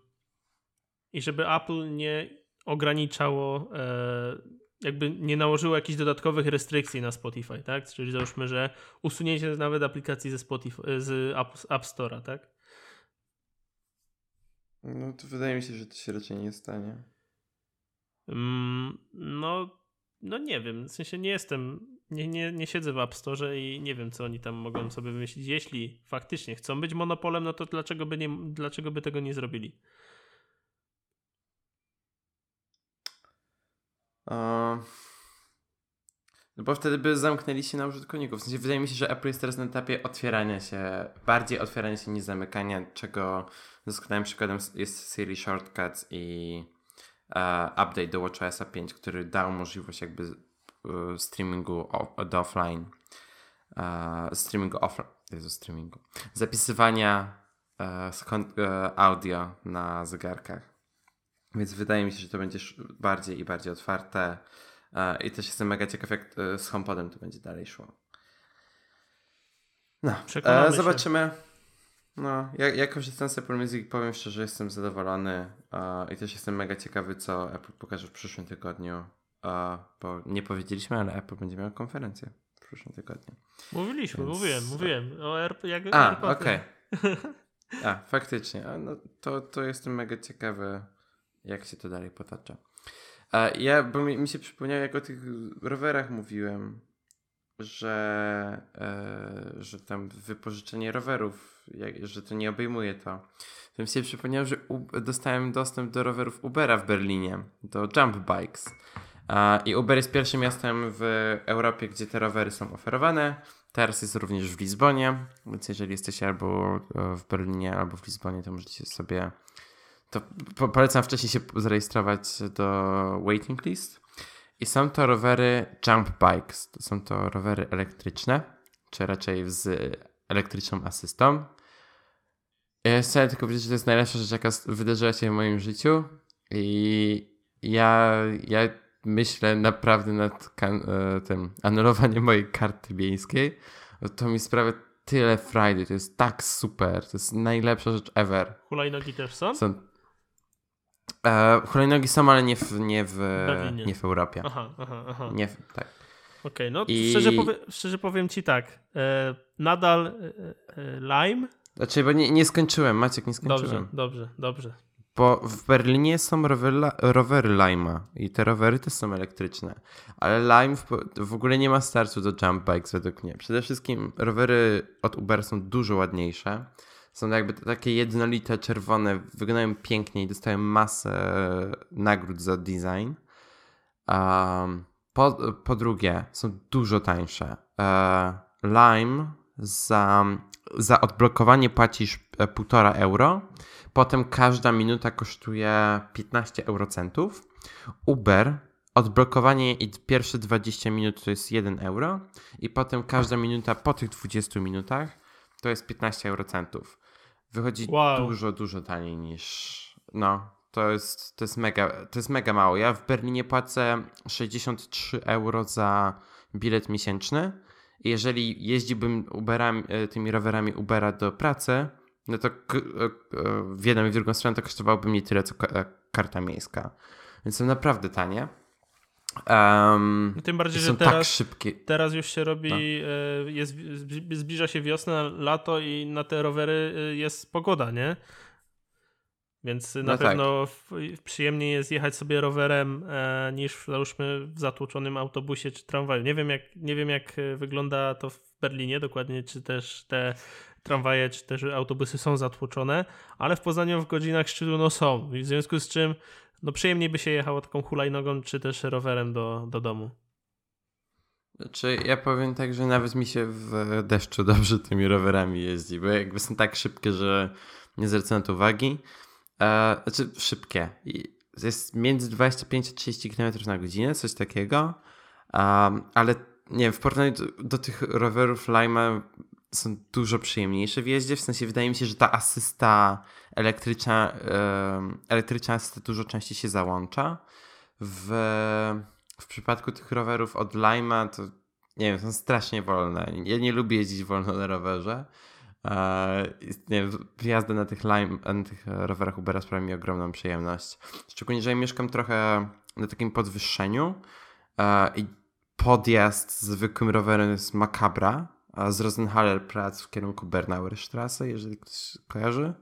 I żeby Apple nie ograniczało, e, jakby nie nałożyło jakichś dodatkowych restrykcji na Spotify, tak? Czyli załóżmy, że usunięcie nawet aplikacji ze Spotify, z App, App Store'a, tak? No to wydaje mi się, że to się raczej nie stanie. Mm, no no nie wiem, w sensie nie jestem, nie, nie, nie siedzę w App Store i nie wiem, co oni tam mogą sobie wymyślić. Jeśli faktycznie chcą być monopolem, no to dlaczego by, nie, dlaczego by tego nie zrobili? No bo wtedy by zamknęli się na użytkowników. W sensie wydaje mi się, że Apple jest teraz na etapie otwierania się, bardziej otwierania się niż zamykania, czego doskonałym przykładem jest Siri Shortcuts i update do WatchOS 5, który dał możliwość jakby e, streamingu do offline, e, streamingu offline, streamingu, zapisywania audio na zegarkach. Więc wydaje mi się, że to będzie bardziej i bardziej otwarte. I też jestem mega ciekaw, jak z HomePodem to będzie dalej szło. No, zobaczymy. Się. No, ja, ja korzystam z Apple Music powiem szczerze, jestem zadowolony uh, i też jestem mega ciekawy, co Apple pokaże w przyszłym tygodniu, uh, bo nie powiedzieliśmy, ale Apple będzie miał konferencję w przyszłym tygodniu. Mówiliśmy, Więc... mówiłem, mówiłem o RP, jak A, okej. Okay. *laughs* A, faktycznie. A, no, to, to jestem mega ciekawy, jak się to dalej potacza. A, ja, bo mi, mi się przypomniało, jak o tych rowerach mówiłem, że, e, że tam wypożyczenie rowerów, jak, że to nie obejmuje to. Mi się przypomniało, że u, dostałem dostęp do rowerów Ubera w Berlinie, do Jump Bikes. E, I Uber jest pierwszym miastem w Europie, gdzie te rowery są oferowane. Teraz jest również w Lizbonie, więc jeżeli jesteście albo e, w Berlinie, albo w Lizbonie, to możecie sobie. To po, polecam wcześniej się zarejestrować do waiting list i są to rowery jump bikes. To są to rowery elektryczne, czy raczej z elektryczną asystą. Ja chcę tylko powiedzieć, że to jest najlepsza rzecz, jaka wydarzyła się w moim życiu. I ja, ja myślę naprawdę nad e, tym anulowaniem mojej karty miejskiej. To mi sprawia tyle frajdy. To jest tak super. To jest najlepsza rzecz ever. Hulajnogi też są? Są E, hulajnogi są, ale nie w, nie w, nie w Europie. Aha, aha, aha. Nie w, tak. Okej, okay, no I... szczerze, powie, szczerze powiem ci tak. E, nadal e, e, Lime. Znaczy, bo nie, nie skończyłem, Maciek, nie skończyłem. Dobrze, dobrze, dobrze. Bo w Berlinie są rowery, rowery Lime'a i te rowery też są elektryczne. Ale Lime w, w, ogóle nie ma startu do jump bikes według mnie. Przede wszystkim rowery od Uber są dużo ładniejsze. Są jakby takie jednolite, czerwone, wyglądają pięknie i dostają masę nagród za design. Um, po, po drugie, są dużo tańsze. E, Lime za, za odblokowanie płacisz 1,5 e, euro Potem każda minuta kosztuje 15 eurocentów. Uber, odblokowanie i pierwsze 20 minut to jest 1 euro. I potem każda minuta po tych 20 minutach to jest 15 eurocentów. Wychodzi wow. dużo, dużo taniej niż. No, to jest, to, jest mega, to jest mega mało. Ja w Berlinie płacę 63 euro za bilet miesięczny. Jeżeli jeździłbym Uberami, e, tymi rowerami Ubera do pracy, no to e, e, w jedną i w drugą stronę to kosztowałoby mnie tyle, co karta miejska. Więc są naprawdę tanie. Um, Tym bardziej, że tak teraz, tak szybkie. teraz już się robi, no. jest, zbliża się wiosna, lato i na te rowery jest pogoda, nie? Więc na no tak. pewno tak. przyjemniej jest jechać sobie rowerem e, niż załóżmy w zatłoczonym autobusie czy tramwaju. Nie wiem, jak, nie wiem, jak wygląda to w Berlinie dokładnie, czy też te tramwaje czy też autobusy są zatłoczone, ale w Poznaniu w godzinach szczytu no są. w związku z czym no przyjemniej by się jechało taką hulajnogą czy też rowerem do, do domu. Znaczy, ja powiem tak, że nawet mi się w deszczu *laughs* dobrze tymi rowerami jeździ, bo jakby są tak szybkie, że nie zwracam na to uwagi. E, znaczy, szybkie. Jest między 25 a 30 km na godzinę, coś takiego. Um, ale nie wiem, w porównaniu do, do tych rowerów Lima są dużo przyjemniejsze w jeździe. W sensie wydaje mi się, że ta asysta elektryczna, elektryczna asysta dużo częściej się załącza. W, w przypadku tych rowerów od Lima to nie wiem, są strasznie wolne. Ja nie lubię jeździć wolno na rowerze. Nie wiem, jazda na tych, lime, na tych rowerach Ubera sprawia mi ogromną przyjemność. Szczególnie, że ja mieszkam trochę na takim podwyższeniu eee, i podjazd zwykłym rowerem jest makabra, z Rosenhaller Platz w kierunku Bernauerstraße, jeżeli ktoś kojarzy.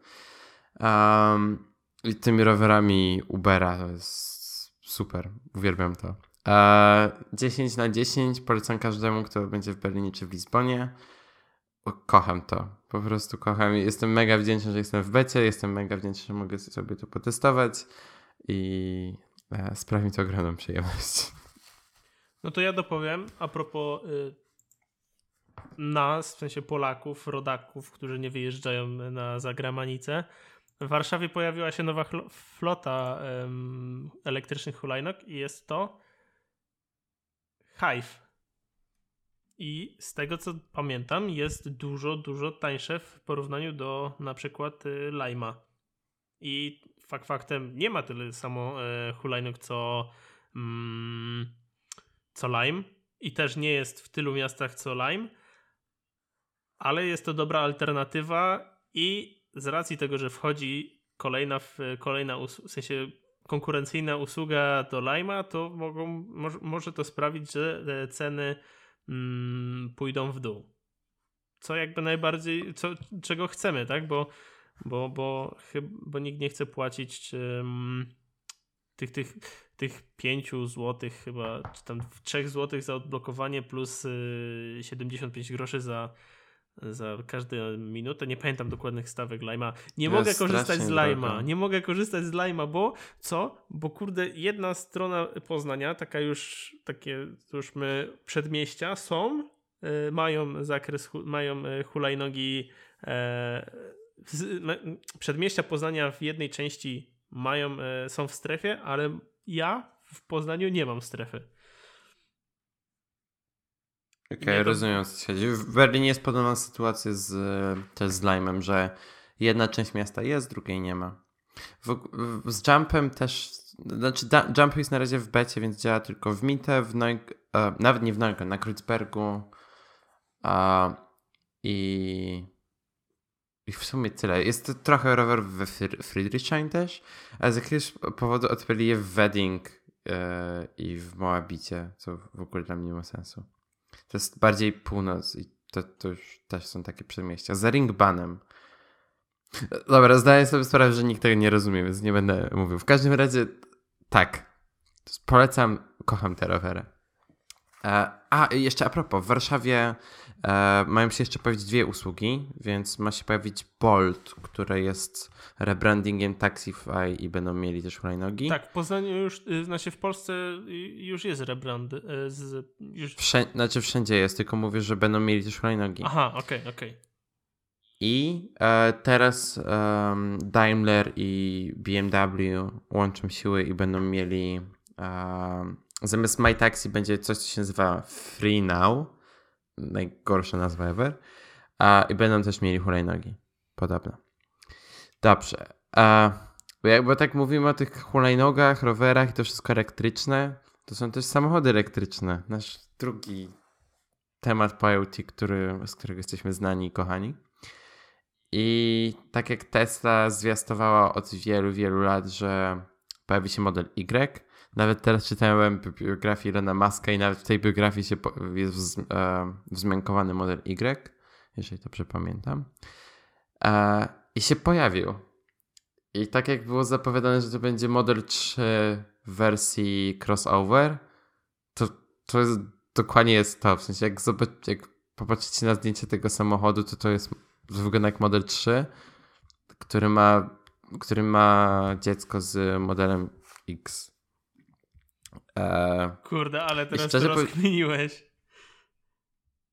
Um, I tymi rowerami Ubera to jest super, uwielbiam to. E, 10 na 10 polecam każdemu, kto będzie w Berlinie czy w Lizbonie. Kocham to, po prostu kocham. Jestem mega wdzięczny, że jestem w becie, jestem mega wdzięczny, że mogę sobie to potestować i e, sprawi mi to ogromną przyjemność. No to ja dopowiem a propos y, nas, w sensie Polaków, rodaków, którzy nie wyjeżdżają na zagranicę. W Warszawie pojawiła się nowa flota um, elektrycznych hulajnóg i jest to Hive. I z tego co pamiętam, jest dużo, dużo tańsze w porównaniu do na przykład y, Lima. I fakt faktem nie ma tyle samo y, hulajnóg co, mm, co Lime. I też nie jest w tylu miastach co Lime ale jest to dobra alternatywa i z racji tego, że wchodzi kolejna, kolejna w sensie konkurencyjna usługa do Lima, to mogą, może, może to sprawić, że ceny mm, pójdą w dół. Co jakby najbardziej, co, czego chcemy, tak? Bo, bo, bo, bo nikt nie chce płacić um, tych, tych, tych 5 zł chyba, czy tam 3 zł za odblokowanie plus y, 75 groszy za za każdą minutę. Nie pamiętam dokładnych stawek Lima. Nie mogę korzystać z Lima. Nie mogę korzystać z Lima, bo co? Bo kurde, jedna strona Poznania, taka już takie już my przedmieścia są, y, mają zakres, mają y, hulajnogi e, z, przedmieścia Poznania w jednej części mają, e, są w strefie, ale ja w Poznaniu nie mam strefy. Okej, okay, rozumiem co chodzi. W Berlinie jest podobna sytuacja z, też z Limem, że jedna część miasta jest, drugiej nie ma. W, w, z Jumpem też, znaczy Jump jest na razie w becie, więc działa tylko w Mitte, w Neug, e, nawet nie w Neugen, na Kreuzbergu e, i, i w sumie tyle. Jest trochę rower we Friedrichshain też, ale z jakiegoś powodu odpalili je w Wedding e, i w Moabicie, co w ogóle dla mnie nie ma sensu. To jest bardziej północ i to, to już też są takie przedmieścia. Za Ringbanem. Dobra, zdaję sobie sprawę, że nikt tego nie rozumie, więc nie będę mówił. W każdym razie, tak. Polecam, kocham te rowery. E, a, jeszcze a propos, w Warszawie e, mają się jeszcze pojawić dwie usługi, więc ma się pojawić Bolt, które jest rebrandingiem Taxify i będą mieli też hulajnogi. Tak, w Poznaniu już, y, znaczy w Polsce już jest rebrand. Y, z, już... Wszędzie, znaczy wszędzie jest, tylko mówię, że będą mieli też hulajnogi. Aha, okej, okay, okej. Okay. I e, teraz um, Daimler i BMW łączą siły i będą mieli um, zamiast My Taxi będzie coś, co się nazywa Free Now. Najgorsza nazwa ever. Uh, I będą też mieli hulajnogi. Podobno. Dobrze. Uh, bo jakby tak mówimy o tych hulajnogach, rowerach i to wszystko elektryczne, to są też samochody elektryczne. Nasz drugi temat po IoT, który, z którego jesteśmy znani i kochani. I tak jak Tesla zwiastowała od wielu, wielu lat, że pojawi się model Y, nawet teraz czytałem biografię Elona Muska i nawet w tej biografii się jest e, wzmiankowany model Y, jeżeli dobrze pamiętam. E, I się pojawił. I tak jak było zapowiadane, że to będzie model 3 w wersji crossover, to, to jest, dokładnie jest to. W sensie jak, zobacz, jak popatrzycie na zdjęcie tego samochodu, to to jest wygląda jak model 3, który ma, który ma dziecko z modelem X. E... Kurde, ale teraz to rozkminiłeś.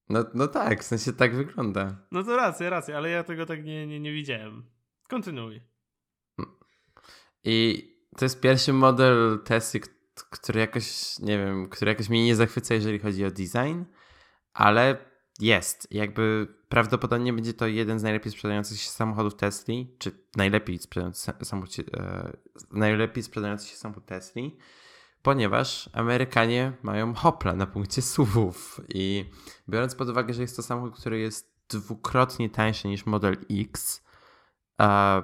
No, no tak, w sensie tak wygląda. No to racja, racja, ale ja tego tak nie, nie, nie widziałem. Kontynuuj. I to jest pierwszy model Tesla, który jakoś, nie wiem, który jakoś mnie nie zachwyca, jeżeli chodzi o design, ale jest. Jakby prawdopodobnie będzie to jeden z najlepiej sprzedających się samochodów Tesla, czy najlepiej sprzedający samochód, e, najlepiej sprzedający się samochód Tesla ponieważ Amerykanie mają hopla na punkcie SUVów i biorąc pod uwagę, że jest to samochód, który jest dwukrotnie tańszy niż Model X, a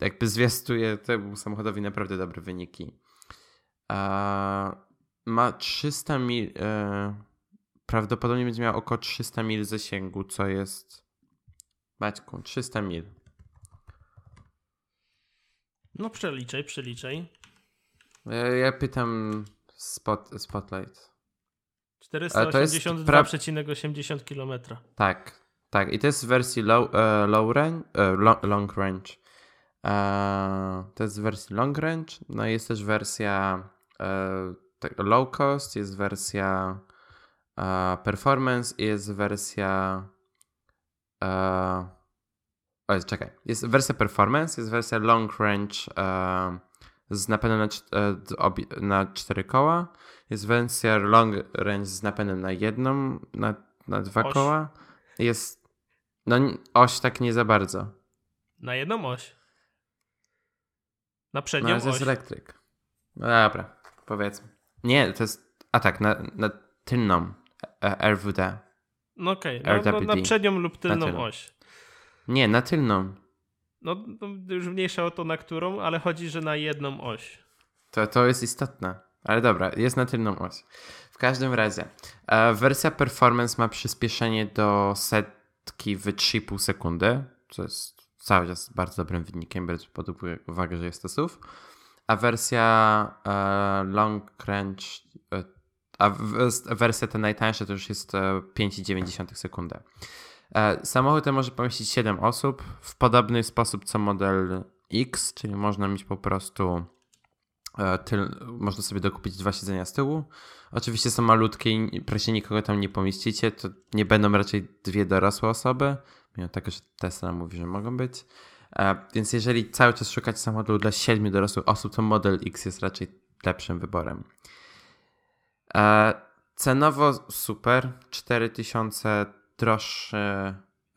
jakby zwiastuje temu samochodowi naprawdę dobre wyniki. A ma 300 mil, e, prawdopodobnie będzie miał około 300 mil zasięgu, co jest Maćku, 300 mil. No przeliczaj, przeliczaj. Ja pytam spot, Spotlight. 482,80 km. Tak, tak. I to jest w wersji low, uh, low range, uh, long range. Uh, to jest w wersji long range. No i jest też wersja low cost, jest wersja performance i jest wersja. o, czekaj. Jest wersja performance, jest wersja long range z napędem na, e, na 4 koła. Jest wersja long range z napędem na jedną, na, na dwa oś. koła. Jest no oś tak nie za bardzo. Na jedną oś? Na przednią no, to jest elektryk. No dobra, powiedzmy. Nie, to jest, a tak, na, na tylną e, RWD. No okej, okay. no, no, na przednią lub tylną, tylną oś. Nie, na tylną. No, już mniejsza o to na którą, ale chodzi, że na jedną oś. To, to jest istotne. Ale dobra, jest na tylną oś. W każdym razie, e, wersja performance ma przyspieszenie do setki w 3,5 sekundy, co jest cały czas bardzo dobrym wynikiem, biorąc pod uwagę, że jest to SUV. A wersja e, long range, e, a wersja ta najtańsza to już jest 5,9 sekundy. E, samochód ten może pomieścić 7 osób w podobny sposób co model X, czyli można mieć po prostu e, tyl, można sobie dokupić dwa siedzenia z tyłu. Oczywiście są malutkie i praktycznie nikogo tam nie pomieścicie, to nie będą raczej dwie dorosłe osoby, mimo tego, że Tesla mówi, że mogą być. E, więc jeżeli cały czas szukacie samochodu dla 7 dorosłych osób, to model X jest raczej lepszym wyborem. Cenowo super, 4000 droższy,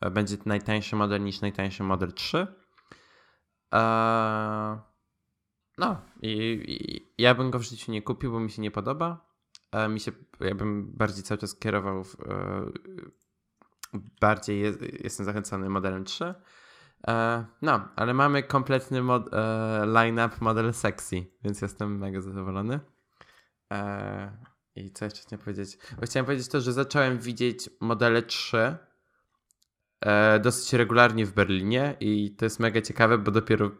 e, będzie najtańszy model niż najtańszy model 3. Eee, no i, i, ja bym go w życiu nie kupił, bo mi się nie podoba. Eee, mi się, ja bym bardziej cały czas kierował w, e, bardziej je, jestem zachęcony modelem 3. E, no, ale mamy kompletny mod, e, line-up model sexy, więc jestem mega zadowolony. I co jeszcze chciałem powiedzieć? Bo chciałem powiedzieć to, że zacząłem widzieć modele 3 e, dosyć regularnie w Berlinie i to jest mega ciekawe, bo dopiero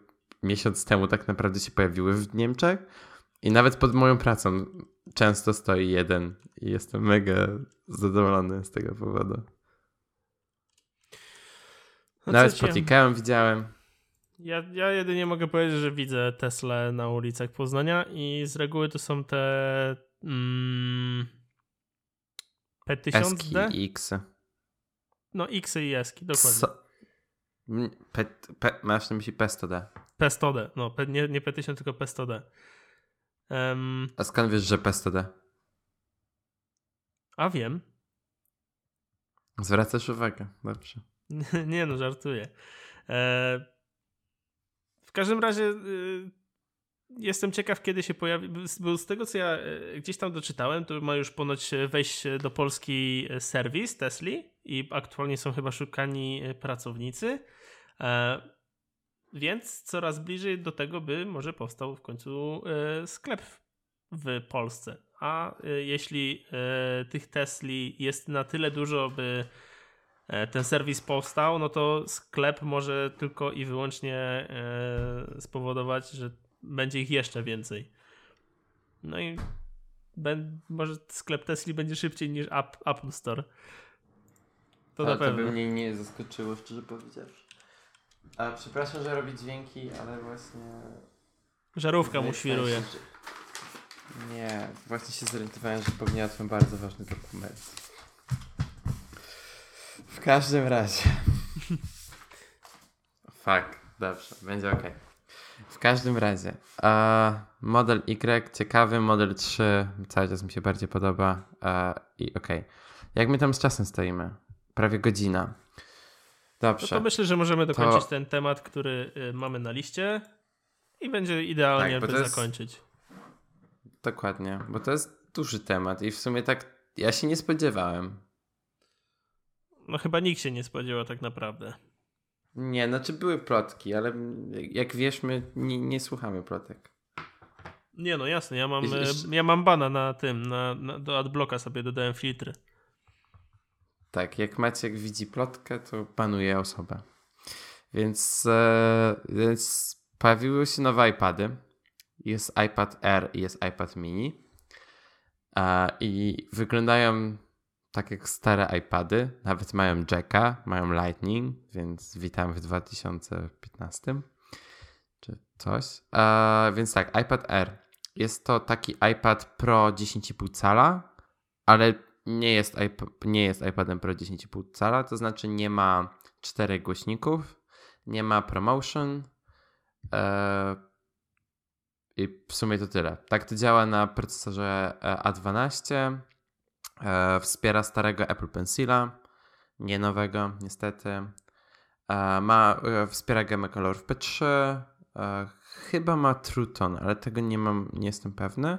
miesiąc temu tak naprawdę się pojawiły w Niemczech i nawet pod moją pracą często stoi jeden i jestem mega zadowolony z tego powodu. No nawet spotykałem, widziałem. Ja, ja jedynie mogę powiedzieć, że widzę Tesla na ulicach Poznania i z reguły to są te mm, P1000D. i X. No X i S, dokładnie. P, masz na myśli P100D. P100D, no nie, nie P1000, tylko P100D. Um, A skąd wiesz, że P100D? A wiem. Zwracasz uwagę, dobrze. *laughs* nie no, żartuję. E, w każdym razie y, jestem ciekaw, kiedy się pojawi, bo z tego, co ja y, gdzieś tam doczytałem, to ma już ponoć wejść do Polski serwis Tesli i aktualnie są chyba szukani pracownicy. E, więc coraz bliżej do tego, by może powstał w końcu e, sklep w Polsce. A e, jeśli tych Tesli jest na tyle dużo, by ten serwis powstał, no to sklep może tylko i wyłącznie spowodować, że będzie ich jeszcze więcej. No i może sklep Tesli będzie szybciej niż Apple Store. To Ale na pewno. To by mnie nie zaskoczyło, szczerze powiedziawszy. A przepraszam, że robi dźwięki, ale właśnie. Żarówka mu świruje. Nie, właśnie się zorientowałem, że pogniotłem bardzo ważny dokument. W każdym razie. *laughs* Fuck, dobrze, będzie ok. W każdym razie. Uh, model Y ciekawy, model 3 cały czas mi się bardziej podoba. Uh, I ok. Jak my tam z czasem stoimy? Prawie godzina. Dobrze. No to myślę, że możemy dokończyć to... ten temat, który y, mamy na liście i będzie idealnie, tak, by jest... zakończyć. Dokładnie, bo to jest duży temat i w sumie tak ja się nie spodziewałem. No chyba nikt się nie spodziewał tak naprawdę. Nie, znaczy były plotki, ale jak wiesz, my nie, nie słuchamy plotek. Nie no, jasne, ja mam, y, ja mam bana na tym, na, na, do adblocka sobie dodałem filtry. Tak, jak Maciek widzi plotkę, to panuje osobę. Więc, e, więc pojawiły się nowe iPady. Jest iPad Air i jest iPad mini. E, I wyglądają tak jak stare iPady. Nawet mają jacka, mają Lightning, więc witam w 2015 czy coś. Więc tak, iPad Air. Jest to taki iPad Pro 10,5 cala, ale nie jest, nie jest iPadem Pro 10,5 cala, to znaczy nie ma czterech głośników, nie ma promotion e, i w sumie to tyle. Tak to działa na procesorze e, A12, e, wspiera starego Apple Pencila, nie nowego niestety, e, ma, e, wspiera gamę kolorów P3, e, chyba ma True Tone, ale tego nie mam, nie jestem pewny.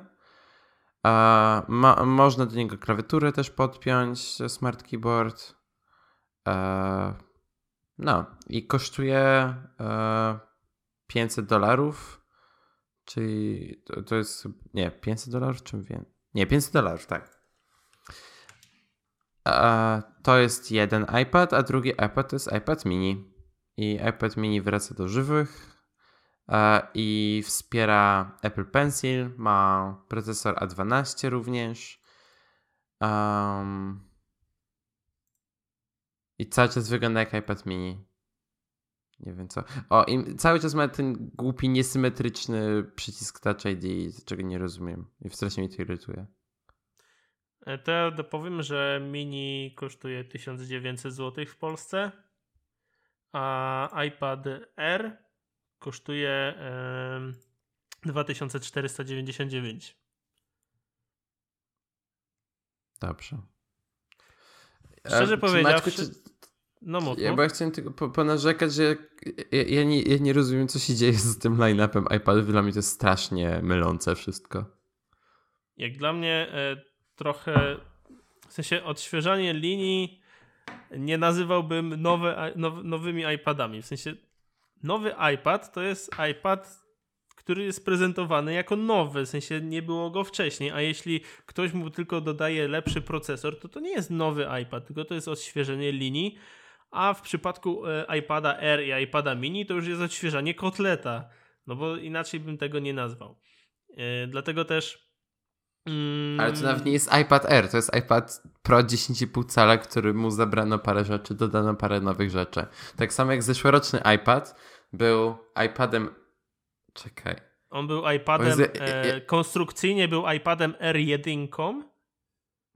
Ma, można do niego klawiaturę też podpiąć, smart keyboard. No i kosztuje 500 dolarów, czyli to, to, jest, nie, 500 dolarów czym wiem? Nie, 500 dolarów, tak. To jest jeden iPad, a drugi iPad to jest iPad mini. I iPad mini wraca do żywych E, i wspiera Apple Pencil, ma procesor A12 również. Um, I cały czas wygląda jak iPad mini. Nie wiem co. O, i cały czas ma ten głupi, niesymetryczny przycisk Touch ID, czego nie rozumiem. I strasznie mi to irytuje. E, to ja dopowiem, że mini kosztuje 1900 zł w Polsce, a iPad R kosztuje 2499. Dobrze. Szczerze A, powiedziawszy... Czy... No mów, Ja bo chciałem tylko po, ponarzekać, że ja, ja, nie, ja nie rozumiem, co się dzieje z tym line-upem iPadów. Dla mnie to jest strasznie mylące wszystko. Jak dla mnie e, trochę, w sensie odświeżanie linii nie nazywałbym nowe, now, nowymi iPadami. W sensie nowy iPad to jest iPad, który jest prezentowany jako nowy, w sensie nie było go wcześniej, a jeśli ktoś mu tylko dodaje lepszy procesor, to to nie jest nowy iPad, tylko to jest odświeżenie linii, a w przypadku e, iPada Air i iPada Mini to już jest odświeżanie kotleta, no bo inaczej bym tego nie nazwał. E, dlatego też Mm. Ale to nawet nie jest iPad Air, to jest iPad Pro 10,5 cala, który mu zabrano parę rzeczy, dodano parę nowych rzeczy. Tak samo jak zeszłoroczny iPad był iPadem. Czekaj. On był iPadem. E, konstrukcyjnie był iPadem R1.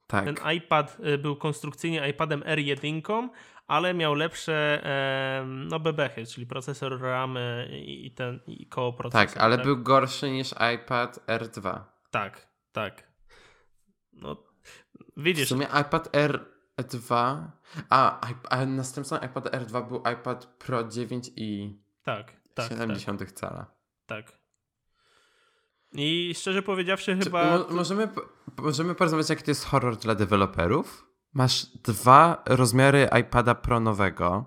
Tak. Ten iPad e, był konstrukcyjnie iPadem R1, ale miał lepsze e, no bebechy, czyli procesor RAM i, ten i koło procesor. Tak, ale tak? był gorszy niż iPad R2. Tak, tak. No, widzisz. W sumie iPad R2. A, a następcą iPad R2 był iPad Pro 9 i. Tak, tak. 70 tak. cala. Tak. I szczerze powiedziawszy, Czy, chyba. Mo możemy, możemy porozmawiać, jaki to jest horror dla deweloperów? Masz dwa rozmiary iPada Pro nowego.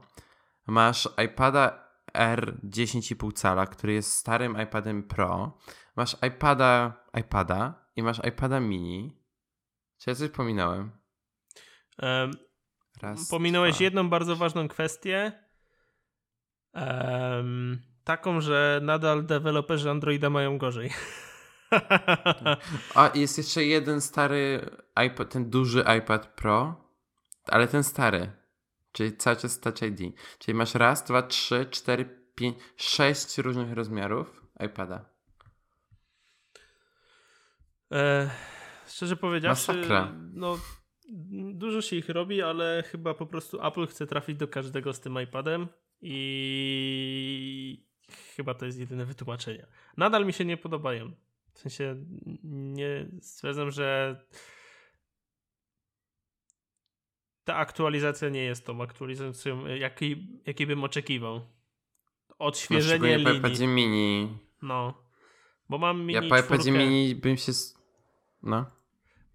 Masz iPada R 10,5 cala, który jest starym iPadem Pro. Masz iPada, iPada i masz iPada mini. Czy ja coś pominąłem? Um, Raz, pominąłeś dwa. jedną bardzo ważną kwestię. Um, taką, że nadal deweloperzy Androida mają gorzej. *laughs* A jest jeszcze jeden stary iPad, ten duży iPad Pro, ale ten stary, czyli cały czas Touch ID. Czyli masz raz, dwa, trzy, cztery, pięć, sześć różnych rozmiarów iPada. E, szczerze powiedziawszy, Masakra. no dużo się ich robi, ale chyba po prostu Apple chce trafić do każdego z tym iPadem i chyba to jest jedyne wytłumaczenie. Nadal mi się nie podobają. W sensie nie stwierdzam, że ta aktualizacja nie jest tą aktualizacją, jakiej, jakiej bym oczekiwał. Odświeżenie no, linii. mini. No. Bo mam mini Ja po iPadzie mini bym się no.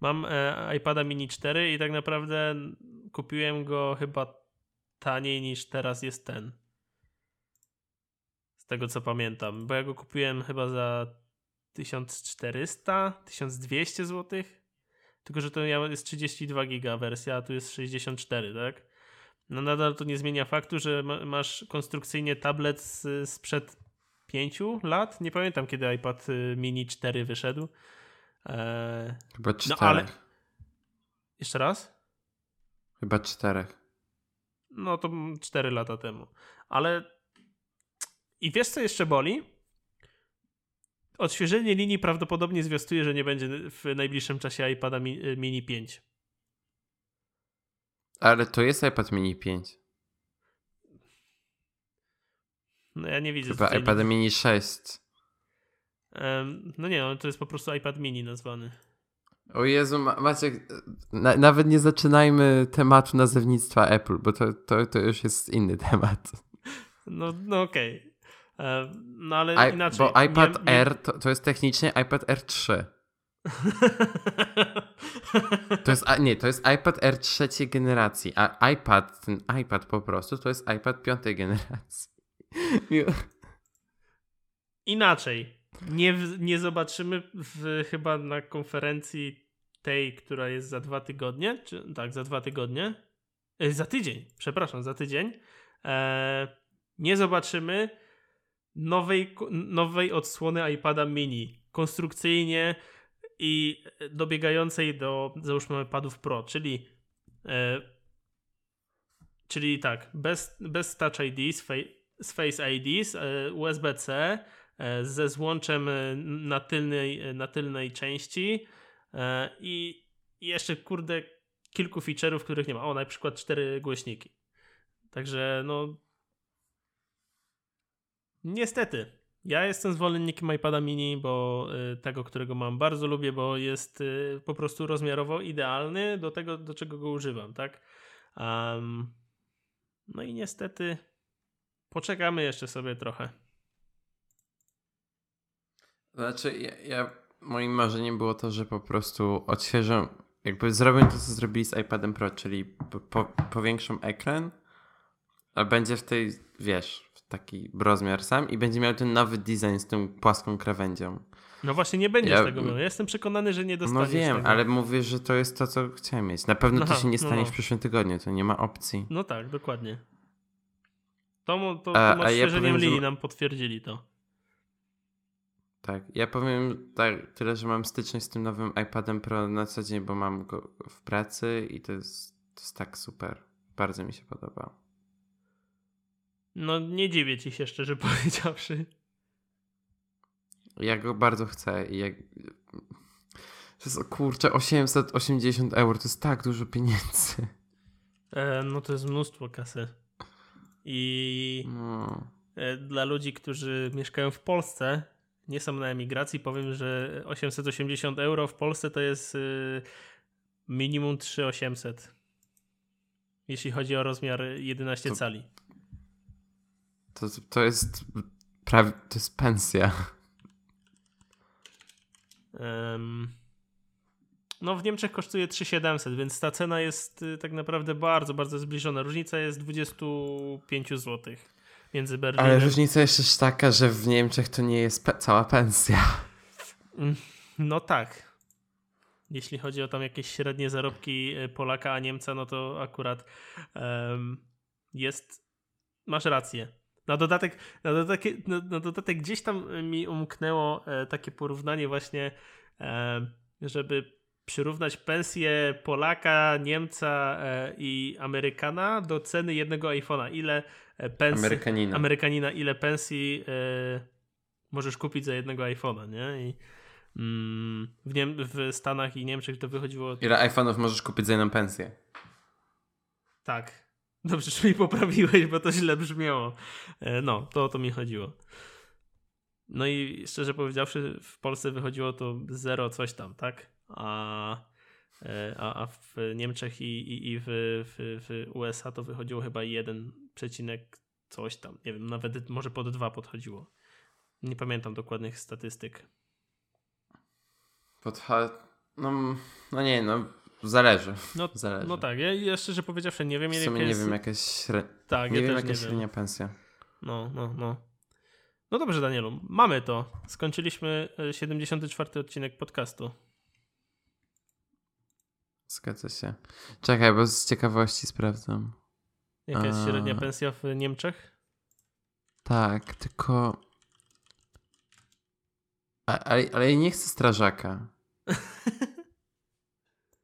Mam e, iPada mini 4 i tak naprawdę kupiłem go chyba taniej niż teraz jest ten. Z tego co pamiętam, bo ja go kupiłem chyba za 1400, 1200 zł. Tylko, że to jest 32 giga wersja, a tu jest 64, tak? No nadal to nie zmienia faktu, że masz konstrukcyjnie tablet z, sprzed 5 lat. Nie pamiętam kiedy iPad y, mini 4 wyszedł Eee, Chyba czterech. No ale... Jeszcze raz? Chyba czterech. No to cztery lata temu. Ale i wiesz co jeszcze boli? Odświeżenie linii prawdopodobnie zwiastuje, że nie będzie w najbliższym czasie iPada mini 5. Ale to jest iPad mini 5. No ja nie widzę. Chyba iPad mini 6. No nie, no, to jest po prostu iPad mini nazwany. O Jezu, Maciek, na, nawet nie zaczynajmy tematu nazewnictwa Apple, bo to, to, to już jest inny temat. No, no okej. Okay. No ale I, inaczej. Bo iPad nie, nie... R to, to jest technicznie iPad R3. *laughs* To jest, nie, to jest iPad R trzeciej generacji, a iPad, ten iPad po prostu, to jest iPad piątej generacji. *laughs* Inaczej nie, nie zobaczymy w, chyba na konferencji tej, która jest za dwa tygodnie, czy tak, za dwa tygodnie, e, za tydzień, przepraszam, za tydzień, e, nie zobaczymy nowej, nowej odsłony iPada mini, konstrukcyjnie i dobiegającej do, załóżmy, iPadów Pro, czyli e, czyli tak, bez, bez Touch ID, z, Face ID, z e, USB-C, ze złączem e, na tylnej, e, na tylnej części i jeszcze kurde kilku feature'ów, których nie ma. O, na przykład cztery głośniki. Także no niestety ja jestem zwolennikiem iPada mini, bo tego, którego mam, bardzo lubię, bo jest po prostu rozmiarowo idealny do tego, do czego go używam, tak? Um, no i niestety poczekamy jeszcze sobie trochę. Znaczy, ja, ja, moim marzeniem było to, że po prostu odświeżę, jakby zrobię to, co zrobili z iPadem Pro, czyli po, powiększą ekran, a będzie w tej, wiesz, w taki rozmiar sam i będzie miał ten nowy design z tą płaską krawędzią. No właśnie nie będziesz ja, tego miał. Ja jestem przekonany, że nie no dostaniesz No wiem, tego. ale mówię, że to jest to, co chciałem mieć. Na pewno Aha, to się nie stanie no, no. w przyszłym tygodniu, to nie ma opcji. No tak, dokładnie. To, to, to a, ja powiem, linii że... nam potwierdzili to. Tak, ja powiem tak, tyle, że mam styczność z tym nowym iPadem Pro na co dzień, bo mam go w pracy i to jest, to jest tak super. Bardzo mi się podoba. No nie dziwię ci się szczerze *laughs* powiedziawszy. Ja go bardzo chcę i jak... To jest, kurczę, 880 euro, to jest tak dużo pieniędzy. E, no to jest mnóstwo kasy. I no. e, dla ludzi, którzy mieszkają w Polsce, nie są na emigracji, powiem, że 880 euro w Polsce to jest y, minimum 3800. Jeśli chodzi o rozmiar 11 to, cali. To, to jest prawie, to jest pensja. Um, no w Niemczech kosztuje 3700, więc ta cena jest y, tak naprawdę bardzo, bardzo zbliżona. Różnica jest 25 zł między Berlinem. Ale różnica jest też taka, że w Niemczech to nie jest pe cała pensja. Mm, no tak. Jeśli chodzi o tam jakieś średnie zarobki y, Polaka, a Niemca, no to akurat um, jest. Masz rację. Na dodatek, na dodatek, na, na dodatek gdzieś tam mi umknęło e, takie porównanie właśnie, e, żeby przyrównać pensję Polaka, Niemca e, i Amerykana do ceny jednego iPhone'a. Ile e, pensji... Amerykanina. Amerykanina, ile pensji e, możesz kupić za jednego iPhone'a, nie? I mm, w, Niem w Stanach i Niemczech to wychodziło... Ile iPhone'ów możesz kupić za jedną pensję? Tak. Dobrze, że mi poprawiłeś, bo to źle brzmiało. No, to o to mi chodziło. No i szczerze powiedziawszy, w Polsce wychodziło to zero coś tam, tak? A, e, a, a w Niemczech i, i, i w, w, w USA to wychodziło chyba 1, coś tam. Nie wiem, nawet może pod 2 podchodziło. Nie pamiętam dokładnych statystyk. Podcha... No, no nie, no Zależy. No, Zależy. no tak, ja, ja szczerze powiedziawszy nie wiem. W sumie nie wiem, jakaś, śre... tak, nie ja wiem, jaka średnia pensja. No, no, no. No dobrze, Danielu, mamy to. Skończyliśmy 74 e, odcinek podcastu. Zgadza się. Czekaj, bo z ciekawości sprawdzam. Jaka jest średnia pensja w Niemczech? Tak, tylko. ale, ale nie chcę strażaka. *laughs*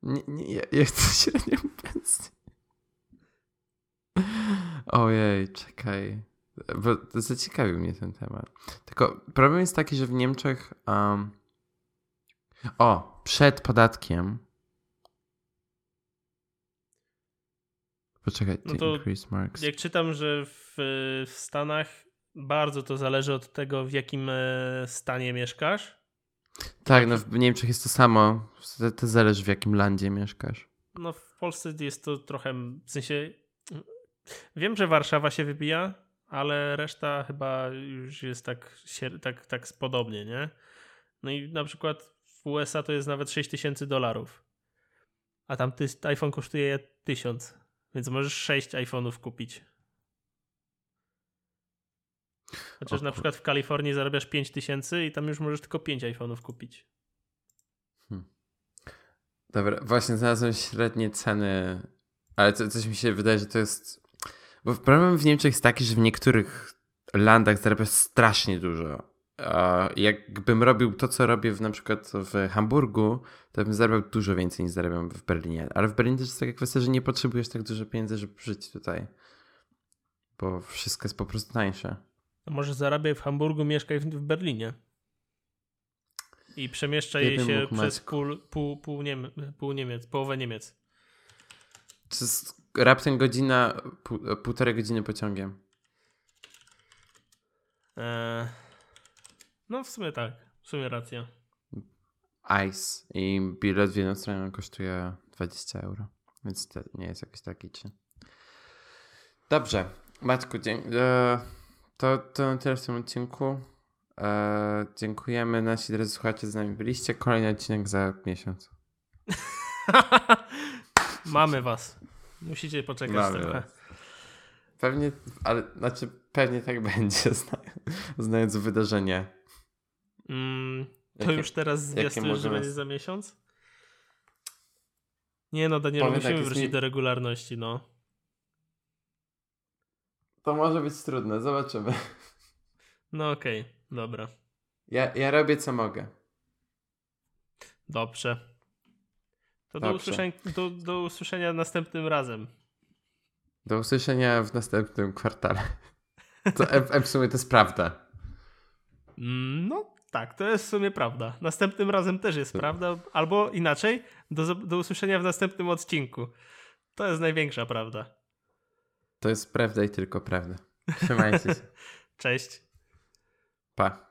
Nie, nie, ja, ja chcę średnią pensję. Ojej, czekaj. Bo zaciekawił mnie ten temat. Tylko problem jest taki, że w Niemczech. Um, o, przed podatkiem. Poczekaj, no to increase marks. Jak czytam, że w, w Stanach bardzo to zależy od tego, w jakim e, stanie mieszkasz. Tak, no w Niemczech jest to samo. To, to zależy w jakim landzie mieszkasz. No w Polsce jest to trochę, w sensie wiem, że Warszawa się wybija, ale reszta chyba już jest tak, tak, tak podobnie, nie? No i na przykład w USA to jest nawet 6000 dolarów. A tam ty, iPhone kosztuje 1000, więc możesz 6 iPhone'ów kupić. Chociaż na przykład w Kalifornii zarabiasz 5000 i tam już możesz tylko 5 iPhone'ów kupić. Hmm. Dobra, właśnie znalazłem średnie ceny, ale to, coś mi się wydaje, że to jest... Bo problem w Niemczech jest taki, że w niektórych landach zarabiasz strasznie dużo. Jakbym robił to, co robię w, na przykład w Hamburgu, to bym zarabiał dużo więcej niż zarabiam w Berlinie. Ale w Berlinie też jest taka kwestia, że nie potrzebujesz tak dużo pieniędzy, żeby żyć tutaj. Bo wszystko jest po prostu tańsze. A może zarabiaj w Hamburgu, mieszkaj w, Berlinie. I przemieszczaj się przez pół, pół, pół, Niem pół Niemiec, połowę Niemiec. Przez raptem godzina, pół, półtorej godziny pociągiem. Eee, no w sumie tak, w sumie racja. Ice i bilet w jedną stronę kosztuje 20 euro, więc to nie jest jakiś taki czy. Dobrze, Maćku, dziękuję. To, to tyle w tym odcinku. E, dziękujemy nasi drodzy słuchacze, z nami byliście. Kolejny odcinek za miesiąc. *laughs* Mamy was. Musicie poczekać Mamy trochę. Was. Pewnie, ale znaczy pewnie tak będzie, *laughs* znając wydarzenie. Mm, to jakie, już teraz zwiastujesz, że będzie za miesiąc? Nie no, Daniel, musimy tak, wrócić mi... do regularności, no. to może być trudne, zobaczymy. No okej, okay, dobra. Ja, ja robię co mogę. Dobrze. To do usłyszenia, do, do usłyszenia następnym razem. Do usłyszenia w następnym kwartale. To e, w sumie to jest prawda. Mm, no tak, to jest w sumie prawda. Następnym razem też jest prawda, albo inaczej, do, do usłyszenia w następnym odcinku. To jest największa prawda. To jest prawda i tylko prawda. Trzymajcie się. *laughs* Cześć. Pa.